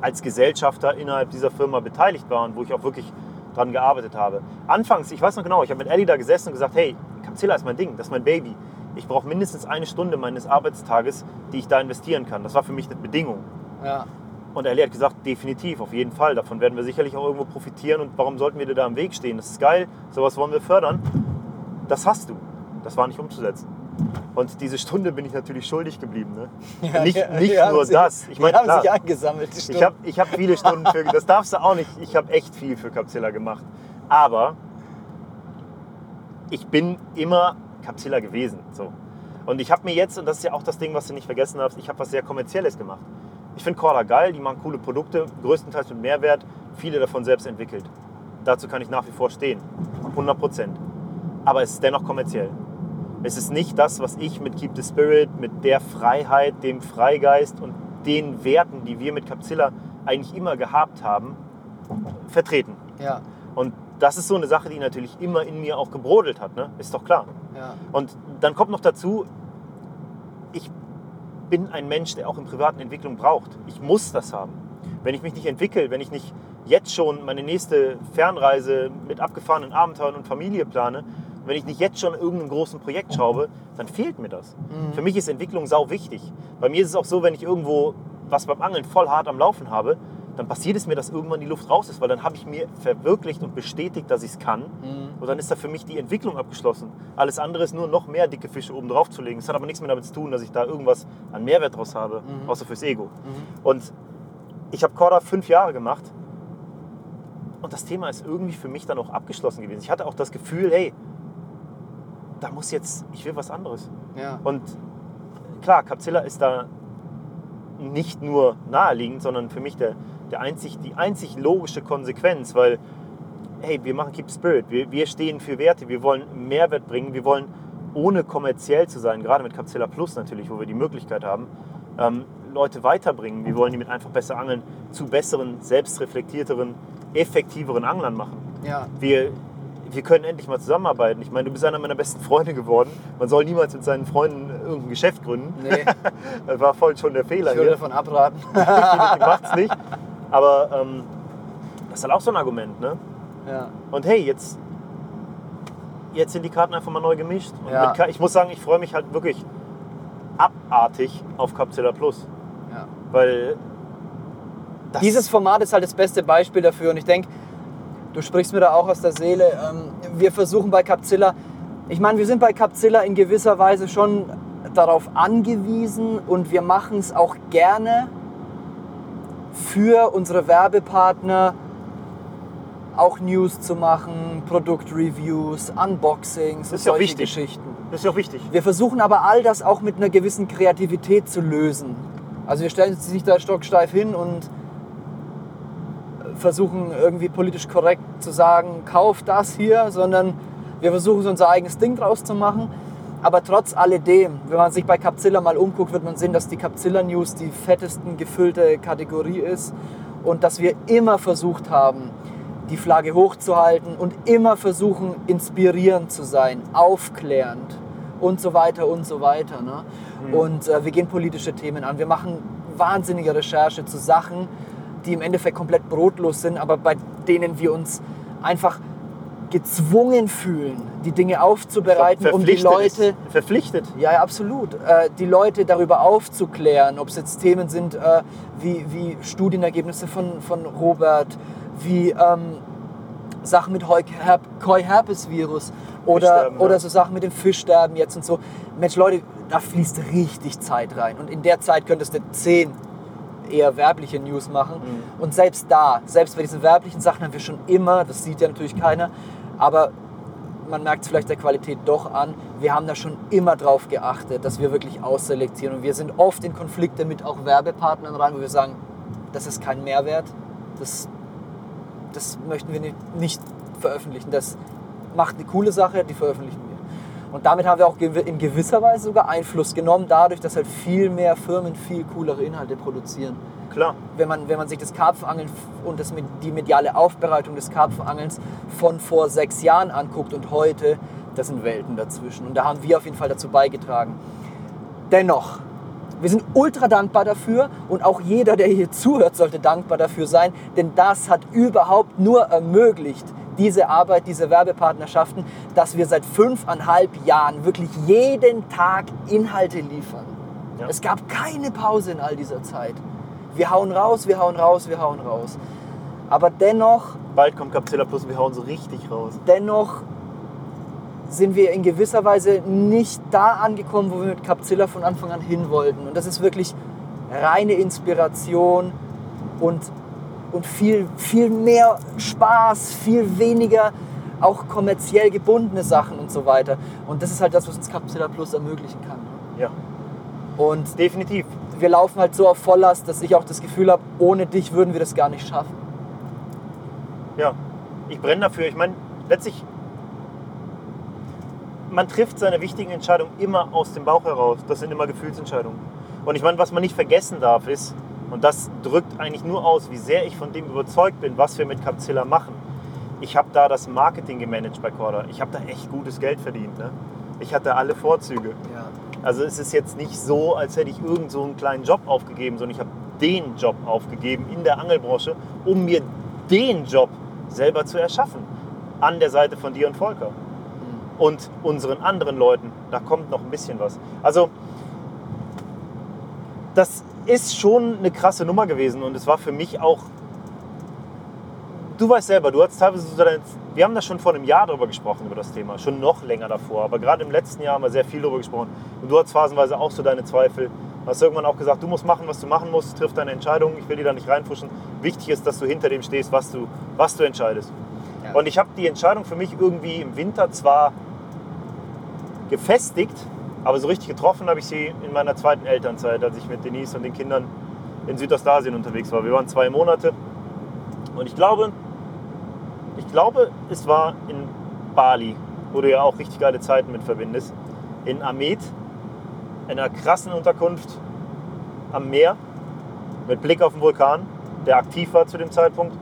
als Gesellschafter innerhalb dieser Firma beteiligt war und wo ich auch wirklich dran gearbeitet habe. Anfangs, ich weiß noch genau, ich habe mit Ellie da gesessen und gesagt, hey, Capzilla ist mein Ding, das ist mein Baby. Ich brauche mindestens eine Stunde meines Arbeitstages, die ich da investieren kann. Das war für mich eine Bedingung. Ja. Und Ellie hat gesagt, definitiv, auf jeden Fall. Davon werden wir sicherlich auch irgendwo profitieren. Und warum sollten wir dir da im Weg stehen? Das ist geil, sowas wollen wir fördern. Das hast du. Das war nicht umzusetzen. Und diese Stunde bin ich natürlich schuldig geblieben. Ne? Ja, nicht ja, nicht nur sich- das. Ich die meine, haben klar, sich eingesammelt. Die ich habe ich hab viele Stunden für, das darfst du auch nicht, ich habe echt viel für Capzilla gemacht. Aber ich bin immer Capzilla gewesen. So. Und ich habe mir jetzt, und das ist ja auch das Ding, was du nicht vergessen darfst, ich habe was sehr Kommerzielles gemacht. Ich finde Corda geil, die machen coole Produkte, größtenteils mit Mehrwert, viele davon selbst entwickelt. Dazu kann ich nach wie vor stehen. 100 Prozent. Aber es ist dennoch kommerziell. Es ist nicht das, was ich mit Keep the Spirit, mit der Freiheit, dem Freigeist und den Werten, die wir mit Capzilla eigentlich immer gehabt haben, vertreten. Ja, Und das ist so eine Sache, die natürlich immer in mir auch gebrodelt hat, ne? ist doch klar. ja. Und dann kommt noch dazu, ich bin ein Mensch, der auch in privaten Entwicklung braucht. Ich muss das haben. Wenn ich mich nicht entwickle, wenn ich nicht jetzt schon meine nächste Fernreise mit abgefahrenen Abenteuern und Familie plane, wenn ich nicht jetzt schon irgendeinem großen Projekt schraube, dann fehlt mir das. Für mich ist Entwicklung sau wichtig. Bei mir ist es auch so, wenn ich irgendwo was beim Angeln voll hart am Laufen habe, dann passiert es mir, dass irgendwann die Luft raus ist, weil dann habe ich mir verwirklicht und bestätigt, dass ich es kann. Und dann ist da für mich die Entwicklung abgeschlossen. Alles andere ist nur noch mehr dicke Fische oben drauf zu legen. Es hat aber nichts mehr damit zu tun, dass ich da irgendwas an Mehrwert draus habe, außer fürs Ego. Und ich habe Korda fünf Jahre gemacht und das Thema ist irgendwie für mich dann auch abgeschlossen gewesen. Ich hatte auch das Gefühl, hey, da muss jetzt, ich will was anderes. ja. Und klar, Capzilla ist da nicht nur naheliegend, sondern für mich der, der einzig, die einzig logische Konsequenz, weil, hey, wir machen Keep Spirit, wir, wir stehen für Werte, wir wollen Mehrwert bringen, wir wollen ohne kommerziell zu sein, gerade mit Capzilla Plus natürlich, wo wir die Möglichkeit haben, ähm, Leute weiterbringen. Wir wollen die mit einfach besser angeln zu besseren, selbstreflektierteren, effektiveren Anglern machen. ja. Wir, wir können endlich mal zusammenarbeiten. Ich meine, du bist einer meiner besten Freunde geworden. Man soll niemals mit seinen Freunden irgendein Geschäft gründen. Nee, Das war voll schon der Fehler ich würde hier. davon abraten. Definitiv macht's nicht. Aber ähm, das ist halt auch so ein Argument. Ne? ja. Und hey, jetzt, jetzt sind die Karten einfach mal neu gemischt. Ja. mit, ich muss sagen, ich freue mich halt wirklich abartig auf Capzilla Plus. ja. Weil Dieses Format ist halt das beste Beispiel dafür und ich denke, du sprichst mir da auch aus der Seele. Ähm, Wir versuchen bei Capzilla, ich meine, wir sind bei Capzilla in gewisser Weise schon darauf angewiesen und wir machen es auch gerne für unsere Werbepartner auch News zu machen, Produktreviews, Unboxings, Das ist solche wichtig. Geschichten. das ist ja auch wichtig. Wir versuchen aber all das auch mit einer gewissen Kreativität zu lösen. Also wir stellen uns nicht da stocksteif hin und versuchen irgendwie politisch korrekt zu sagen, kauf das hier, sondern wir versuchen so unser eigenes Ding draus zu machen. Aber trotz alledem, wenn man sich bei Capzilla mal umguckt, wird man sehen, dass die Capzilla News die fettesten gefüllte Kategorie ist und dass wir immer versucht haben, die Flagge hochzuhalten und immer versuchen, inspirierend zu sein, aufklärend und so weiter und so weiter. Ne? Und äh, wir gehen politische Themen an. Wir machen wahnsinnige Recherche zu Sachen, die im Endeffekt komplett brotlos sind, aber bei denen wir uns einfach gezwungen fühlen, die Dinge aufzubereiten, um die Leute. Verpflichtet. ja, ja, absolut. Äh, die Leute darüber aufzuklären, ob es jetzt Themen sind äh, wie, wie Studienergebnisse von, von Robert, wie ähm, Sachen mit Heuherp Koi-Herpes-Virus oder, ja. oder so Sachen mit dem Fischsterben jetzt und so. Mensch, Leute, da fließt richtig Zeit rein. Und in der Zeit könntest du zehn eher werbliche News machen. Mhm. Und selbst da, selbst bei diesen werblichen Sachen haben wir schon immer, das sieht ja natürlich keiner, aber man merkt es vielleicht der Qualität doch an, wir haben da schon immer drauf geachtet, dass wir wirklich ausselektieren. Und wir sind oft in Konflikte mit auch Werbepartnern rein, wo wir sagen, das ist kein Mehrwert, das, das möchten wir nicht, nicht veröffentlichen. Das macht eine coole Sache, die veröffentlichen. Und damit haben wir auch in gewisser Weise sogar Einfluss genommen, dadurch, dass halt viel mehr Firmen viel coolere Inhalte produzieren Klar. wenn man, wenn man sich das Karpfenangeln und das, die mediale Aufbereitung des Karpfenangelns von vor sechs Jahren anguckt und heute, das sind Welten dazwischen. Und da haben wir auf jeden Fall dazu beigetragen. Dennoch, wir sind ultra dankbar dafür und auch jeder, der hier zuhört, sollte dankbar dafür sein, denn das hat überhaupt nur ermöglicht, diese Arbeit, diese Werbepartnerschaften, dass wir seit fünfeinhalb Jahren wirklich jeden Tag Inhalte liefern. Ja. Es gab keine Pause in all dieser Zeit. Wir hauen raus, wir hauen raus, wir hauen raus. Aber dennoch, Bald kommt Capzilla Plus und wir hauen so richtig raus. dennoch sind wir in gewisser Weise nicht da angekommen, wo wir mit Capzilla von Anfang an hin wollten. Und das ist wirklich reine Inspiration und, und viel, viel mehr Spaß, viel weniger auch kommerziell gebundene Sachen und so weiter. Und das ist halt das, was uns Capzilla Plus ermöglichen kann. Ja, Und definitiv. wir laufen halt so auf Volllast, dass ich auch das Gefühl habe, ohne dich würden wir das gar nicht schaffen. Ja, ich brenne dafür. Ich meine, letztlich, man trifft seine wichtigen Entscheidungen immer aus dem Bauch heraus. Das sind immer Gefühlsentscheidungen. Und ich meine, was man nicht vergessen darf, ist, und das drückt eigentlich nur aus, wie sehr ich von dem überzeugt bin, was wir mit Capzilla machen. Ich habe da das Marketing gemanagt bei Corda. Ich habe da echt gutes Geld verdient. Ne? Ich hatte alle Vorzüge. Ja. Also es ist jetzt nicht so, als hätte ich irgend so einen kleinen Job aufgegeben, sondern ich habe den Job aufgegeben in der Angelbranche, um mir den Job selber zu erschaffen. An der Seite von dir und Volker. Und unseren anderen Leuten. Da kommt noch ein bisschen was. Also das ist schon eine krasse Nummer gewesen und es war für mich auch. Du weißt selber, du hast teilweise so dein, wir haben da schon vor einem Jahr darüber gesprochen, über das Thema, schon noch länger davor, aber gerade im letzten Jahr haben wir sehr viel darüber gesprochen. Und du hast phasenweise auch so deine Zweifel. Du hast irgendwann auch gesagt, du musst machen, was du machen musst, triff deine Entscheidung, ich will dir da nicht reinfuschen. Wichtig ist, dass du hinter dem stehst, was du, was du entscheidest. Ja. Und ich habe die Entscheidung für mich irgendwie im Winter zwar gefestigt, aber so richtig getroffen habe ich sie in meiner zweiten Elternzeit, als ich mit Denise und den Kindern in Südostasien unterwegs war. Wir waren zwei Monate. Und ich glaube, ich glaube, es war in Bali, wo du ja auch richtig geile Zeiten mit verbindest, in Amed, in einer krassen Unterkunft am Meer mit Blick auf den Vulkan, der aktiv war zu dem Zeitpunkt.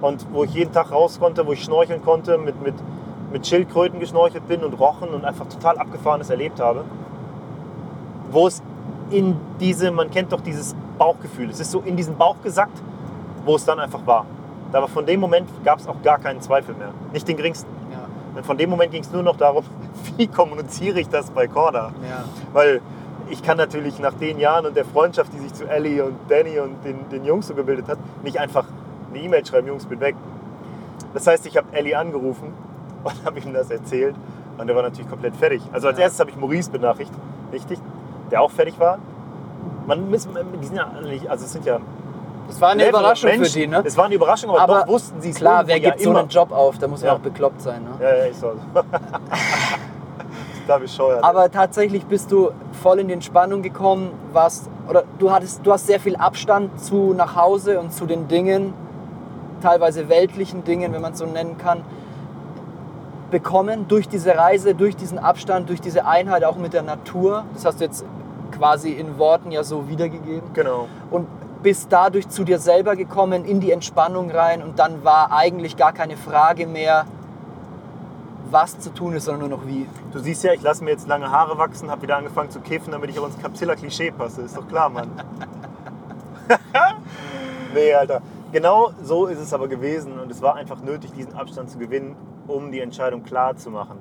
Und wo ich jeden Tag raus konnte, wo ich schnorcheln konnte, mit, mit, mit Schildkröten geschnorchelt bin und Rochen und einfach total abgefahrenes erlebt habe. Wo es in diese, man kennt doch dieses Bauchgefühl, es ist so in diesen Bauch gesackt, wo es dann einfach war. Aber von dem Moment gab es auch gar keinen Zweifel mehr. Nicht den geringsten. Ja. Und von dem Moment ging es nur noch darum, wie kommuniziere ich das bei Corda? Ja. Weil ich kann natürlich nach den Jahren und der Freundschaft, die sich zu Ellie und Danny und den, den Jungs so gebildet hat, nicht einfach eine E-Mail schreiben, Jungs, bin weg. Das heißt, ich habe Ellie angerufen und habe ihm das erzählt und der war natürlich komplett fertig. Also als Ja. erstes habe ich Maurice benachrichtigt, richtig, der auch fertig war. Man, muss- die sind ja nicht, also es sind ja Das war eine clevere Überraschung Menschen. für die, ne? Es war eine Überraschung, aber, Aber doch wussten sie es Klar, wer gibt ja so immer. einen Job auf? Da muss man Ja. auch bekloppt sein. Ne? Ja, ja, ich so. da bescheuert. Aber tatsächlich bist du voll in die Entspannung gekommen, warst, oder du hattest, du hast sehr viel Abstand zu nach Hause und zu den Dingen, teilweise weltlichen Dingen, wenn man es so nennen kann, bekommen durch diese Reise, durch diesen Abstand, durch diese Einheit auch mit der Natur. Das hast du jetzt quasi in Worten ja so wiedergegeben. genau. Und bist dadurch zu dir selber gekommen, in die Entspannung rein und dann war eigentlich gar keine Frage mehr, was zu tun ist, sondern nur noch wie. Du siehst ja, ich lasse mir jetzt lange Haare wachsen, habe wieder angefangen zu kiffen, damit ich auch ins Capsilla-Klischee passe. Ist doch klar, Mann. nee, Alter. Genau so ist es aber gewesen und es war einfach nötig, diesen Abstand zu gewinnen, um die Entscheidung klar zu machen.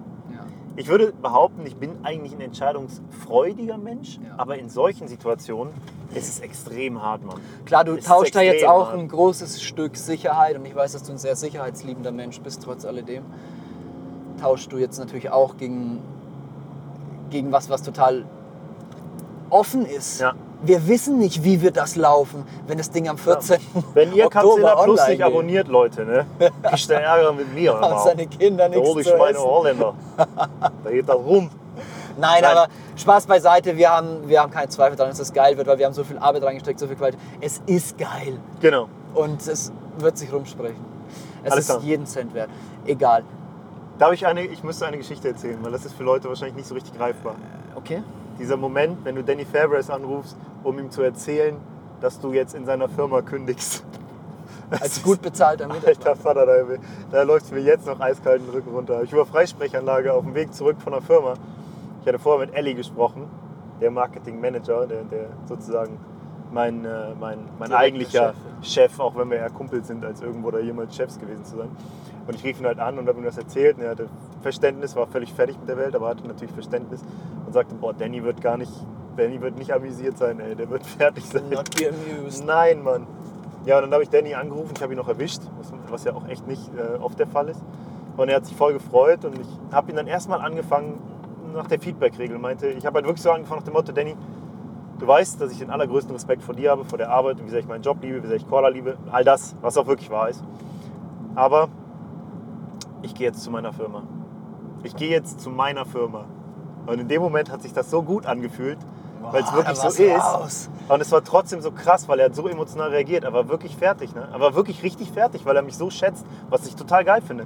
Ich würde behaupten, ich bin eigentlich ein entscheidungsfreudiger Mensch, Ja. aber in solchen Situationen ist es extrem hart, Mann. Klar, du Es tauschst da jetzt auch hart. ein großes Stück Sicherheit und ich weiß, dass du ein sehr sicherheitsliebender Mensch bist, trotz alledem. Tauschst du jetzt natürlich auch gegen, gegen was, was total offen ist. Ja. Wir wissen nicht, wie wird das laufen, wenn das Ding am 14. Wenn ihr Capsilla Plus nicht abonniert, Leute, ne? kriegt ihr Ärger mit mir. Haben seine Kinder Da hol nichts ich zu meine. Holländer. Da geht das rum. Nein, Nein. aber Spaß beiseite, wir haben, wir haben keinen Zweifel daran, dass das geil wird, weil wir haben so viel Arbeit reingesteckt, so viel Qualität. Es ist geil Genau. und es wird sich rumsprechen. Es Alles ist klar. jeden Cent wert. Egal. Darf ich eine, ich müsste eine Geschichte erzählen, weil das ist für Leute wahrscheinlich nicht so richtig greifbar. Okay. Dieser Moment, wenn du Danny Fabres anrufst, um ihm zu erzählen, dass du jetzt in seiner Firma kündigst. Als gut bezahlter Mitarbeiter. Alter Vater, da, da läuft mir jetzt noch eiskalt den Rücken runter. Ich war Freisprechanlage auf dem Weg zurück von der Firma. Ich hatte vorher mit Ellie gesprochen, der Marketing-Manager, der, der sozusagen mein, äh, mein, mein eigentlicher Chef, Chef, auch wenn wir eher Kumpels sind, als irgendwo da jemals Chefs gewesen zu sein. Und ich rief ihn halt an und habe ihm das erzählt. Und er hatte Verständnis, war völlig fertig mit der Welt, aber hatte natürlich Verständnis und sagte, boah, Danny wird gar nicht, Danny wird nicht amüsiert sein, ey, der wird fertig sein. Not be amused. Nein, Mann. Ja, und dann habe ich Danny angerufen, ich habe ihn noch erwischt, was, ja auch echt nicht äh, oft der Fall ist. Und er hat sich voll gefreut und ich habe ihn dann erstmal angefangen nach der Feedback-Regel. Meinte, ich habe halt wirklich so angefangen nach dem Motto, Danny, du weißt, dass ich den allergrößten Respekt vor dir habe, vor der Arbeit, wie sehr ich meinen Job liebe, wie sehr ich Corda liebe, all das, was auch wirklich wahr ist. Aber ich gehe jetzt zu meiner Firma. Ich gehe jetzt zu meiner Firma. Und in dem Moment hat sich das so gut angefühlt, weil es wirklich so ist. raus. Und es war trotzdem so krass, weil er so emotional reagiert. Er war wirklich fertig. Ne? Er war wirklich richtig fertig, weil er mich so schätzt, was ich total geil finde.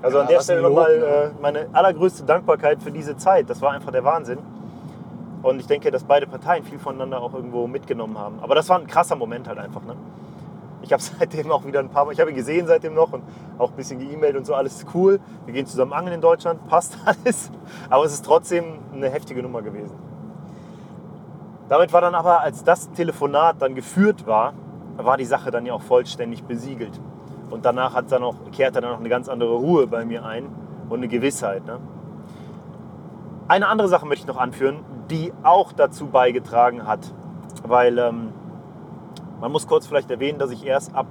Also Ja, an der Stelle nochmal äh, meine allergrößte Dankbarkeit für diese Zeit. Das war einfach der Wahnsinn. Und ich denke, dass beide Parteien viel voneinander auch irgendwo mitgenommen haben. Aber das war ein krasser Moment halt einfach. Ne? Ich habe seitdem auch wieder ein paar Mal, ich habe ihn gesehen seitdem noch und auch ein bisschen geemailt und so, alles cool. Wir gehen zusammen angeln in Deutschland, passt alles. Aber es ist trotzdem eine heftige Nummer gewesen. Damit war dann aber, als das Telefonat dann geführt war, war die Sache dann ja auch vollständig besiegelt. Und danach hat dann auch, kehrte dann noch eine ganz andere Ruhe bei mir ein und eine Gewissheit. Ne? Eine andere Sache möchte ich noch anführen, die auch dazu beigetragen hat, weil ähm, man muss kurz vielleicht erwähnen, dass ich erst ab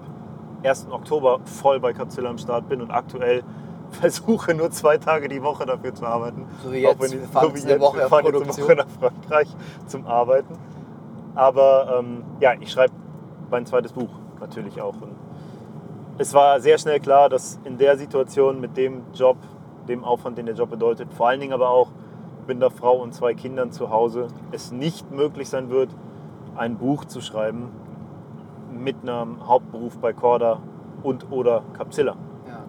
1. Oktober voll bei Capsilla am Start bin und aktuell versuche nur zwei Tage die Woche dafür zu arbeiten. So wie jetzt, Auch wenn wir ich- fahren so wie jetzt eine Woche wir fahren jetzt eine. Woche nach Frankreich zum Arbeiten. Aber ähm, ja, ich schreibe mein zweites Buch natürlich auch. Und es war sehr schnell klar, dass in der Situation mit dem Job, dem Aufwand, den der Job bedeutet, vor allen Dingen aber auch mit einer Frau und zwei Kindern zu Hause, es nicht möglich sein wird, ein Buch zu schreiben mit einem Hauptberuf bei Corda und oder Capsilla. Ja.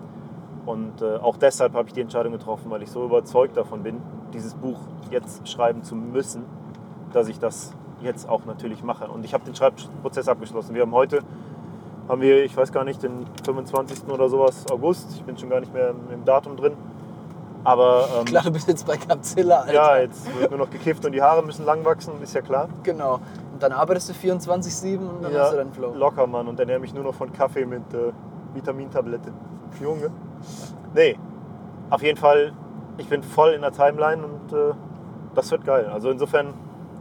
Und äh, auch deshalb habe ich die Entscheidung getroffen, weil ich so überzeugt davon bin, dieses Buch jetzt schreiben zu müssen, dass ich das jetzt auch natürlich mache. Und ich habe den Schreibprozess abgeschlossen. Wir haben heute, haben wir, ich weiß gar nicht, den 25. oder sowas August. Ich bin schon gar nicht mehr im, im Datum drin. Aber ähm, Klar, du bist jetzt bei Capzilla, Alter. ja, jetzt wird nur noch gekifft und die Haare müssen lang wachsen, ist ja klar. Genau. Und dann arbeitest du 24-7 und dann ja, hast du deinen Flow. locker, Mann. Und ernähre mich nur noch von Kaffee mit äh, Vitamintablette. Junge. Nee, auf jeden Fall, ich bin voll in der Timeline und äh, das wird geil. Also insofern,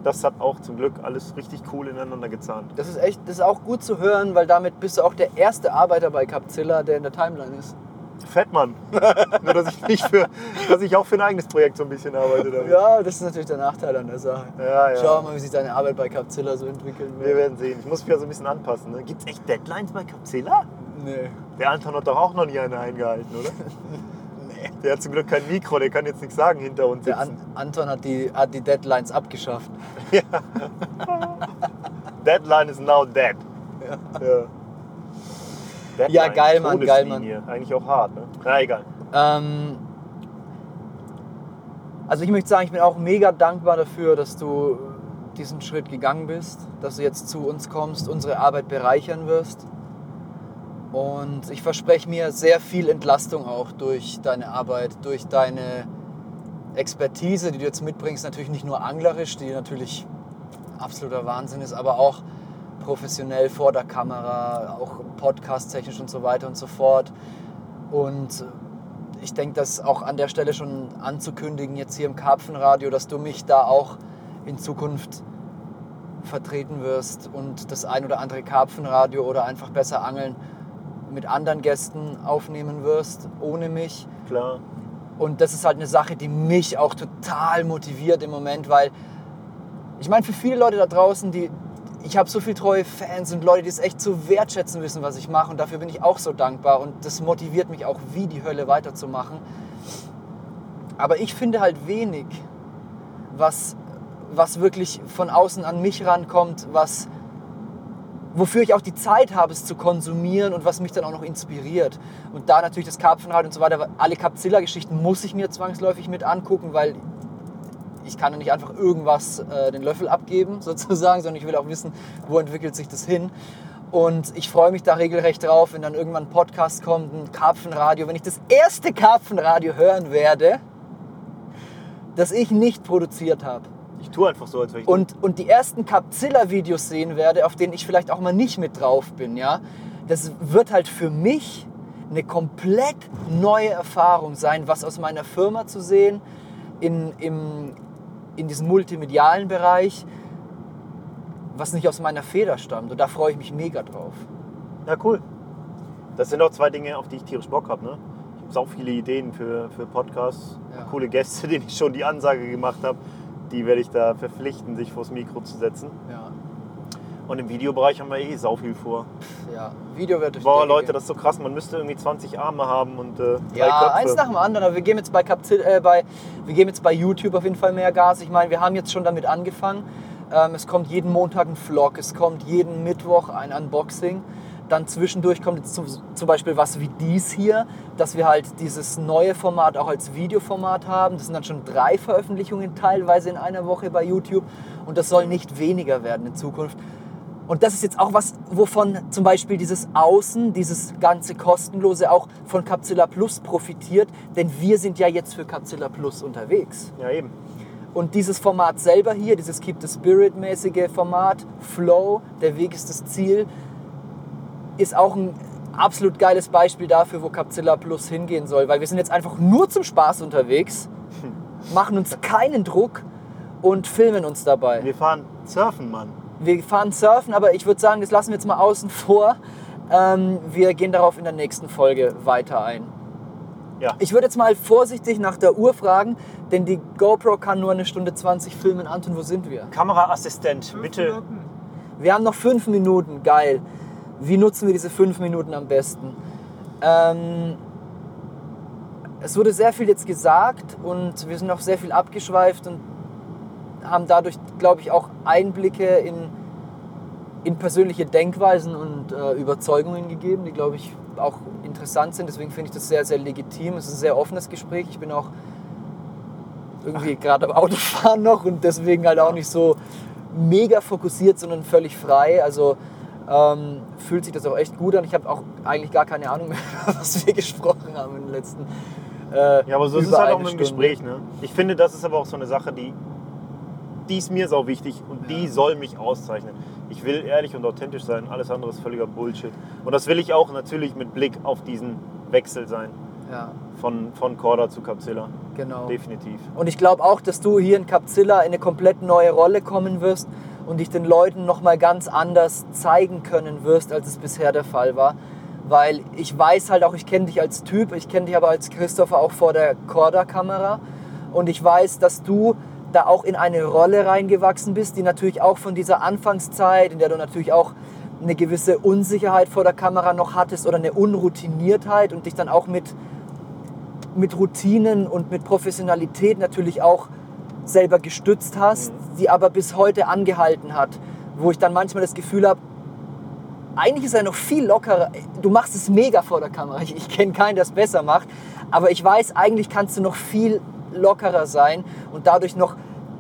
das hat auch zum Glück alles richtig cool ineinander gezahnt. Das ist echt, das ist auch gut zu hören, weil damit bist du auch der erste Arbeiter bei Capzilla, der in der Timeline ist. Fett, Mann. nur, dass ich nicht für, dass ich auch für ein eigenes Projekt so ein bisschen arbeite. Damit. Ja, das ist natürlich der Nachteil an der Sache. ja, ja. Schau mal, wie sich deine Arbeit bei Capzilla so entwickeln Wir wird. werden sehen. Ich muss mich ja so ein bisschen anpassen. Ne? Gibt es echt Deadlines bei Capsilla? Nee. Der Anton hat doch auch noch nie eine eingehalten, oder? nee. Der hat zum Glück kein Mikro, der kann jetzt nichts sagen hinter uns Der. An Anton hat die, hat die Deadlines abgeschafft. Deadline is now dead. Ja. Deadline, Ja, geil, Mann, geil, Todeslinie. Eigentlich auch hart, ne? Na, egal. Ähm, also ich möchte sagen, ich bin auch mega dankbar dafür, dass du diesen Schritt gegangen bist, dass du jetzt zu uns kommst, unsere Arbeit bereichern wirst. Und ich verspreche mir sehr viel Entlastung auch durch deine Arbeit, durch deine Expertise, die du jetzt mitbringst, natürlich nicht nur anglerisch, die natürlich absoluter Wahnsinn ist, aber auch professionell vor der Kamera, auch podcast-technisch und so weiter und so fort. Und ich denke, das auch an der Stelle schon anzukündigen, jetzt hier im Karpfenradio, dass du mich da auch in Zukunft vertreten wirst und das ein oder andere Karpfenradio oder einfach besser angeln mit anderen Gästen aufnehmen wirst, ohne mich. Klar. Und das ist halt eine Sache, die mich auch total motiviert im Moment, weil ich meine, für viele Leute da draußen, die, ich habe so viele treue Fans und Leute, die es echt zu wertschätzen wissen, was ich mache. Und dafür bin ich auch so dankbar. Und das motiviert mich auch wie die Hölle weiterzumachen. Aber ich finde halt wenig, was, was wirklich von außen an mich rankommt, was, wofür ich auch die Zeit habe, es zu konsumieren und was mich dann auch noch inspiriert. Und da natürlich das Karpfenrad und so weiter, alle Capzilla-Geschichten muss ich mir zwangsläufig mit angucken, weil ich kann nicht einfach irgendwas äh, den Löffel abgeben, sozusagen, sondern ich will auch wissen, wo entwickelt sich das hin. Und ich freue mich da regelrecht drauf, wenn dann irgendwann ein Podcast kommt, ein Karpfenradio, wenn ich das erste Karpfenradio hören werde, das ich nicht produziert habe. Ich tue einfach so, als wäre ich. Und, und die ersten Capzilla-Videos sehen werde, auf denen ich vielleicht auch mal nicht mit drauf bin, ja, das wird halt für mich eine komplett neue Erfahrung sein, was aus meiner Firma zu sehen, in, im, in diesem multimedialen Bereich, was nicht aus meiner Feder stammt. Und da freue ich mich mega drauf. Ja, cool. Das sind auch zwei Dinge, auf die ich tierisch Bock habe. Ne? Ich habe sau viele Ideen für, für Podcasts. Ja. Coole Gäste, denen ich schon die Ansage gemacht habe. Die werde ich da verpflichten, sich vors Mikro zu setzen. Ja, Und im Videobereich haben wir eh sau viel vor. ja. Video wird durch Boah, Leute, das ist so krass. Man müsste irgendwie 20 Arme haben und äh, drei Ja, Köpfe. eins nach dem anderen. Aber wir geben jetzt bei, Capzil, äh, bei, wir geben jetzt bei YouTube auf jeden Fall mehr Gas. Ich meine, wir haben jetzt schon damit angefangen. Ähm, es kommt jeden Montag ein Vlog, es kommt jeden Mittwoch ein Unboxing. Dann zwischendurch kommt jetzt zum, zum Beispiel was wie dies hier, dass wir halt dieses neue Format auch als Videoformat haben. Das sind dann schon drei Veröffentlichungen teilweise in einer Woche bei YouTube und das soll nicht weniger werden in Zukunft. Und das ist jetzt auch was, wovon zum Beispiel dieses Außen, dieses ganze kostenlose auch von Capzilla Plus profitiert, denn wir sind ja jetzt für Capzilla Plus unterwegs. Ja, eben. Und dieses Format selber hier, dieses Keep the Spirit-mäßige Format, Flow, der Weg ist das Ziel, ist auch ein absolut geiles Beispiel dafür, wo Capzilla Plus hingehen soll. Weil wir sind jetzt einfach nur zum Spaß unterwegs, machen uns keinen Druck und filmen uns dabei. Wir fahren surfen, Mann. Wir fahren surfen, aber ich würde sagen, das lassen wir jetzt mal außen vor. Ähm, wir gehen darauf in der nächsten Folge weiter ein. Ja. Ich würde jetzt mal vorsichtig nach der Uhr fragen, denn die GoPro kann nur eine Stunde 20 filmen. Anton, wo sind wir? Kameraassistent, bitte. Wir haben noch fünf Minuten, geil. Wie nutzen wir diese fünf Minuten am besten? Ähm, es wurde sehr viel jetzt gesagt und wir sind auch sehr viel abgeschweift und haben dadurch, glaube ich, auch Einblicke in, in persönliche Denkweisen und äh, Überzeugungen gegeben, die, glaube ich, auch interessant sind. Deswegen finde ich das sehr, sehr legitim. Es ist ein sehr offenes Gespräch. Ich bin auch irgendwie gerade am Autofahren noch und deswegen halt auch nicht so mega fokussiert, sondern völlig frei. Also ähm, fühlt sich das auch echt gut an. Ich habe auch eigentlich gar keine Ahnung mehr, was wir gesprochen haben in den letzten. Äh, Ja, aber so ist es halt auch mit dem. Gespräch. Ne? Ich finde, das ist aber auch so eine Sache, die, die ist mir sau wichtig und die soll mich auszeichnen. Ich will ehrlich und authentisch sein, alles andere ist völliger Bullshit. Und das will ich auch natürlich mit Blick auf diesen Wechsel sein. Ja, Von, von Corda zu Capzilla. genau. Definitiv. Und ich glaube auch, dass du hier in Capzilla in eine komplett neue Rolle kommen wirst und dich den Leuten nochmal ganz anders zeigen können wirst, als es bisher der Fall war. Weil ich weiß halt auch, ich kenne dich als Typ, ich kenne dich aber als Christopher auch vor der Corda-Kamera. Und ich weiß, dass du da auch in eine Rolle reingewachsen bist, die natürlich auch von dieser Anfangszeit, in der du natürlich auch eine gewisse Unsicherheit vor der Kamera noch hattest oder eine Unroutiniertheit und dich dann auch mit mit Routinen und mit Professionalität natürlich auch selber gestützt hast, die aber bis heute angehalten hat. Wo ich dann manchmal das Gefühl habe, eigentlich ist er noch viel lockerer. Du machst es mega vor der Kamera. Ich, ich kenne keinen, der es besser macht. Aber ich weiß, eigentlich kannst du noch viel lockerer sein und dadurch noch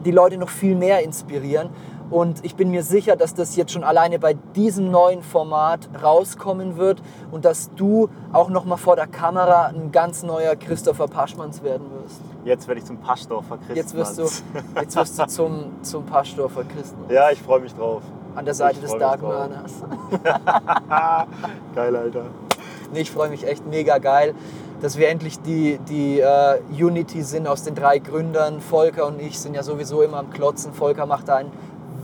die Leute noch viel mehr inspirieren. Und ich bin mir sicher, dass das jetzt schon alleine bei diesem neuen Format rauskommen wird und dass du auch noch mal vor der Kamera ein ganz neuer Christopher Paschmanns werden wirst. Jetzt werde ich zum Paschdorfer Christen. Jetzt wirst du, jetzt wirst du zum, zum Paschdorfer Christen. Ja, ich freue mich drauf. An der Seite Ich des Dark. Murners. Geil, Alter. Nee, ich freue mich echt mega geil, dass wir endlich die, die äh, Unity sind aus den drei Gründern. Volker und ich sind ja sowieso immer am Klotzen. Volker macht da einen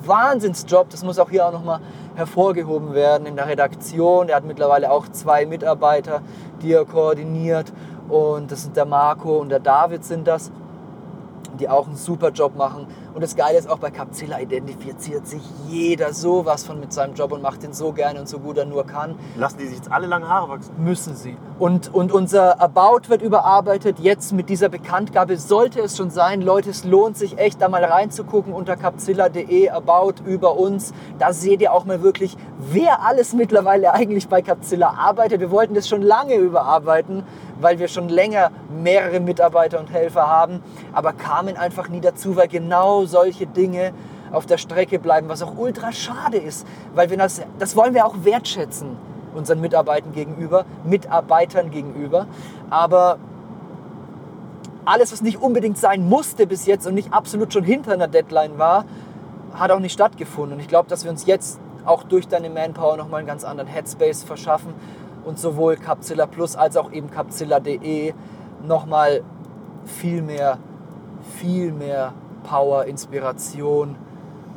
Wahnsinnsjob. Das muss auch hier auch nochmal hervorgehoben werden in der Redaktion. Er hat mittlerweile auch zwei Mitarbeiter, die er koordiniert. Und das sind der Marco und der David sind das, die auch einen super Job machen. Und das Geile ist auch bei Capzilla identifiziert sich jeder sowas von mit seinem Job und macht den so gerne und so gut er nur kann Lassen die sich jetzt alle lange Haare wachsen? müssen sie. Und, und unser About wird überarbeitet. Jetzt mit dieser Bekanntgabe sollte es schon sein. Leute, es lohnt sich echt, da mal reinzugucken unter capzilla.de About über uns. Da seht ihr auch mal wirklich, wer alles mittlerweile eigentlich bei Capzilla arbeitet. Wir wollten das schon lange überarbeiten, weil wir schon länger mehrere Mitarbeiter und Helfer haben, aber kamen einfach nie dazu, weil genau solche Dinge auf der Strecke bleiben, was auch ultra schade ist, weil wir das, das wollen wir auch wertschätzen unseren Mitarbeitern gegenüber, Mitarbeitern gegenüber. Aber alles, was nicht unbedingt sein musste bis jetzt und nicht absolut schon hinter einer Deadline war, hat auch nicht stattgefunden. Und ich glaube, dass wir uns jetzt auch durch deine Manpower nochmal einen ganz anderen Headspace verschaffen und sowohl Capzilla Plus als auch eben Capzilla.de nochmal viel mehr, viel mehr Power, Inspiration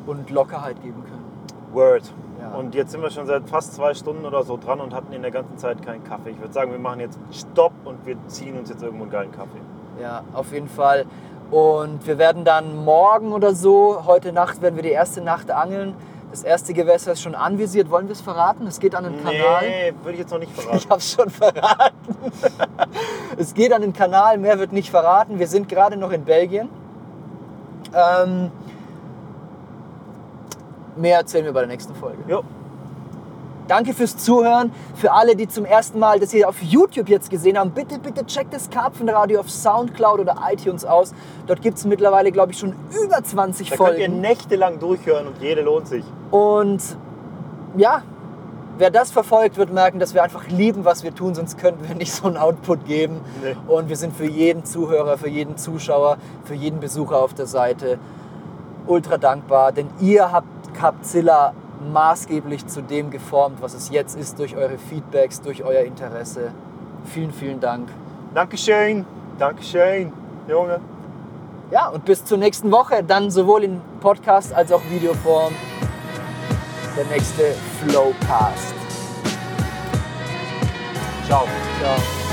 und Lockerheit geben können. Word. Ja. Und jetzt sind wir schon seit fast zwei Stunden oder so dran und hatten in der ganzen Zeit keinen Kaffee. Ich würde sagen, wir machen jetzt Stopp und wir ziehen uns jetzt irgendwo einen geilen Kaffee. Ja, auf jeden Fall. Und wir werden dann morgen oder so, heute Nacht werden wir die erste Nacht angeln. Das erste Gewässer ist schon anvisiert. Wollen wir es verraten? Es geht an den Kanal. Nee, würde ich jetzt noch nicht verraten. Ich habe es schon verraten. es geht an den Kanal, mehr wird nicht verraten. Wir sind gerade noch in Belgien. Ähm, mehr erzählen wir bei der nächsten Folge. Jo. Danke fürs Zuhören. Für alle, die zum ersten Mal das hier auf YouTube jetzt gesehen haben, bitte, bitte checkt das Karpfenradio auf Soundcloud oder iTunes aus. Dort gibt es mittlerweile, glaube ich, schon über 20 Da könnt ihr Folgen. nächtelang durchhören und jede lohnt sich. Und ja, wer das verfolgt, wird merken, dass wir einfach lieben, was wir tun, sonst könnten wir nicht so einen Output geben. Nee. Und wir sind für jeden Zuhörer, für jeden Zuschauer, für jeden Besucher auf der Seite ultra dankbar, denn ihr habt Capzilla maßgeblich zu dem geformt, was es jetzt ist, durch eure Feedbacks, durch euer Interesse. Vielen, vielen Dank. Dankeschön, Dankeschön, Junge. Ja, und bis zur nächsten Woche, dann sowohl in Podcast als auch Videoform. Der nächste Flowcast. Ciao. Ciao.